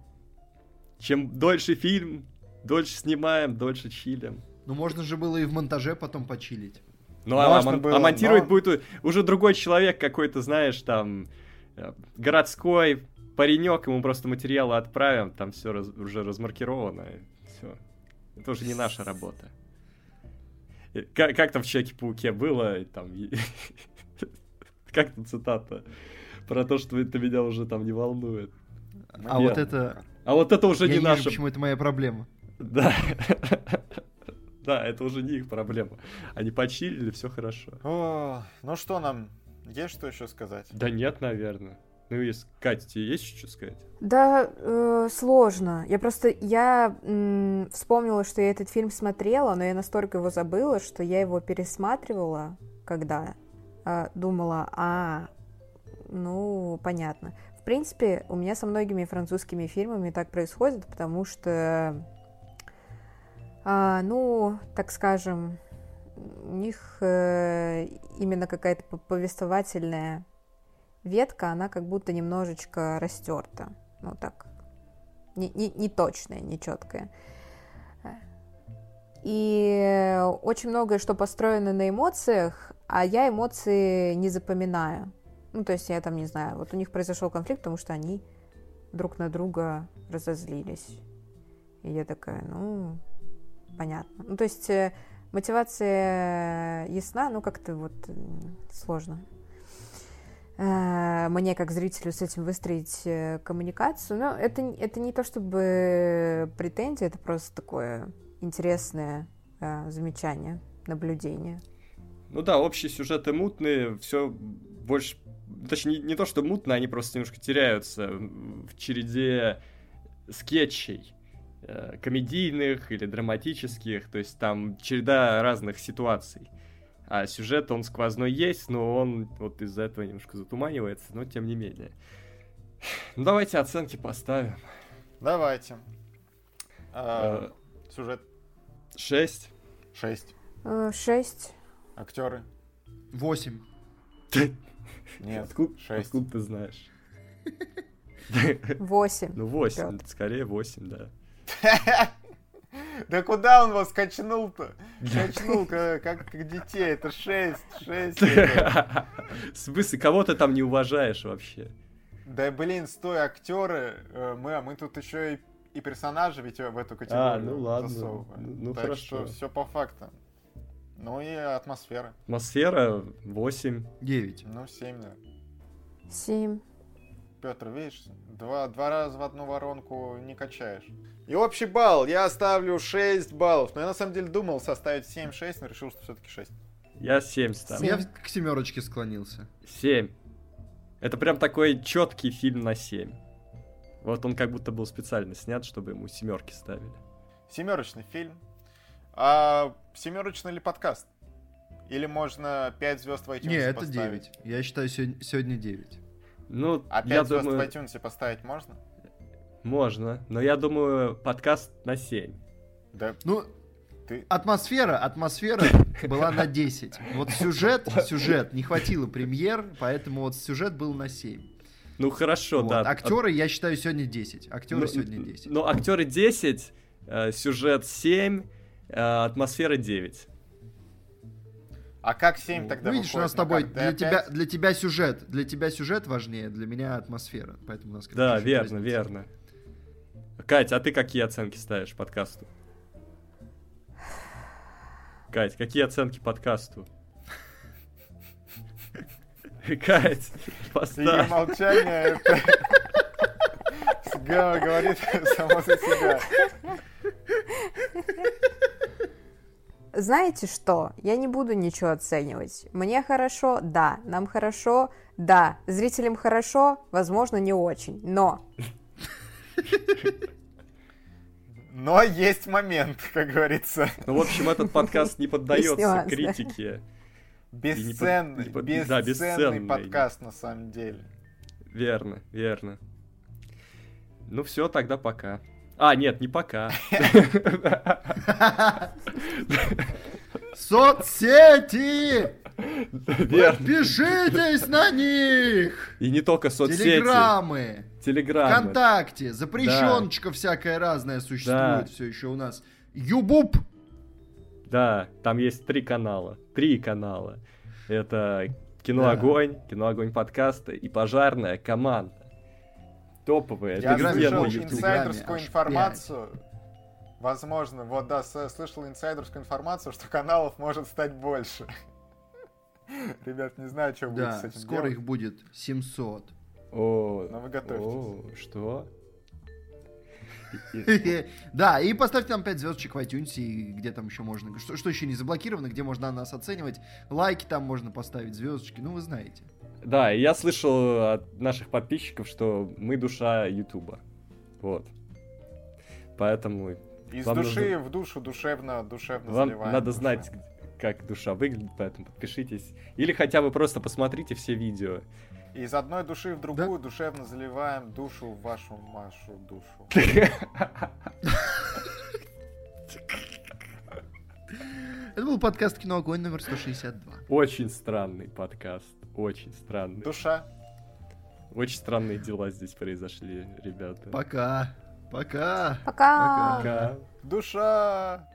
Чем дольше фильм, дольше снимаем, дольше чилим. Ну, можно же было и в монтаже потом почилить. Ну, а, мон- было, а монтировать но... будет уже другой человек какой-то, знаешь, там, э, городской паренек, ему просто материалы отправим, там все раз, уже размаркировано, все. Это уже не наша работа. Как, как там в Человеке-пауке было, там, как там цитата? Про то, что это меня уже там не волнует. А вот это... А вот это уже не наша... почему это моя проблема. Да. Да, это уже не их проблема. Они почилили, все хорошо. О, ну что нам, есть что еще сказать? Да нет, наверное. Ну, есть, Катя, тебе есть что сказать? Да, э, сложно. Я просто, я м, вспомнила, что я этот фильм смотрела, но я настолько его забыла, что я его пересматривала, когда э, думала, а, ну, понятно. В принципе, у меня со многими французскими фильмами так происходит, потому что ну, так скажем, у них э, именно какая-то повествовательная ветка, она как будто немножечко растерта. Ну так, не, не, не точная, не четкая. И очень многое, что построено на эмоциях, а я эмоции не запоминаю. Ну, то есть я там не знаю, вот у них произошел конфликт, потому что они друг на друга разозлились. И я такая, ну, понятно. Ну, то есть э, мотивация ясна, но как-то вот сложно э, мне как зрителю с этим выстроить э, коммуникацию. Но это, это не то чтобы претензия, это просто такое интересное замечание, наблюдение. Ну да, общие сюжеты мутные, все больше... Точнее, не, не то, что мутно, они просто немножко теряются в череде скетчей. Э, комедийных или драматических, то есть там череда разных ситуаций. А сюжет, он сквозной есть, но он вот из-за этого немножко затуманивается, но тем не менее. Ну, давайте оценки поставим. Давайте. А, а, сюжет. Шесть. Шесть. Э, шесть. Актеры. Восемь. Нет, откуда, шесть. Откуда ты знаешь? Восемь. Ну, восемь, скорее восемь, да. Да куда он вас качнул-то? Качнул, как, как детей. Это шесть, шесть. В смысле, кого ты там не уважаешь вообще? Да блин, стой, актеры. Э, мы, а мы тут еще и, и персонажи ведь в эту категорию а, ну ладно. засовываем. Ну, так хорошо. что все по фактам. Ну и атмосфера. Атмосфера 8. 9. Ну, 7, да. 7. Петр, видишь, два, два раза в одну воронку не качаешь. И общий балл я оставлю 6 баллов. Но я на самом деле думал составить 7-6, но решил, что все-таки 6. Я 7 ставлю. Я к семерочке склонился. 7. Это прям такой четкий фильм на 7. Вот он как будто был специально снят, чтобы ему семерки ставили. Семерочный фильм. А семерочный ли подкаст? Или можно 5 звезд в iTunes Не, это поставить? 9. Я считаю, сегодня 9. Ну, а 5 я звезд думаю... в iTunes поставить можно? Можно, но я думаю, подкаст на 7. Да. Ну, ты... атмосфера, атмосфера была на 10. Вот сюжет, сюжет, не хватило премьер, поэтому вот сюжет был на 7. Ну хорошо, вот. да. Актеры, я считаю, сегодня 10. Актеры ну, сегодня 10. Ну, актеры 10, э, сюжет 7, э, атмосфера 9. А как 7 тогда Видишь, у нас с тобой, для тебя, для тебя сюжет, для тебя сюжет важнее, для меня атмосфера, поэтому у нас Да, верно, верно. Катя, а ты какие оценки ставишь подкасту? Кать, какие оценки подкасту? Кать, Ее поставь. молчание это... Га- говорит само за себя. Знаете что? Я не буду ничего оценивать. Мне хорошо, да. Нам хорошо, да. Зрителям хорошо, возможно, не очень. Но Но есть момент, как говорится. Ну, в общем, этот подкаст не поддается да. критике. Бесценный, не под- да, бесценный бесценный. подкаст на самом деле. Верно, верно. Ну все, тогда пока. А, нет, не пока. Соцсети! Верно. Подпишитесь на них! И не только соцсети. Телеграммы, Телеграммы. ВКонтакте, запрещеночка всякая разная существует Да. все еще у нас. Юбуп! Да, там есть три канала. Три канала. Это Кино Да. Огонь, Кино Огонь подкасты и Пожарная команда. Топовые, Я YouTube. инсайдерскую Аж информацию. Возможно, вот да, слышал инсайдерскую информацию, что каналов может стать больше. Ребят, не знаю, что будет Да, с этим скоро делать. их будет 700. О, Но вы готовьтесь. о, что? Да, и поставьте нам 5 звездочек в iTunes, и где там еще можно, что, что еще не заблокировано, где можно нас оценивать, лайки там можно поставить, звездочки, ну вы знаете. Да, я слышал от наших подписчиков, что мы душа Ютуба. Вот. Поэтому Из Вам души в душу душевно, душевно вам заливаем надо душу. знать, как душа выглядит, поэтому подпишитесь. Или хотя бы просто посмотрите все видео. Из одной души в другую душевно заливаем душу в вашу Машу душу. Это был подкаст «Кино Огонь» номер 162. Очень странный подкаст. Очень странный. Душа. Очень странные дела здесь произошли, ребята. Пока. Пока. пока. Пока. Душа.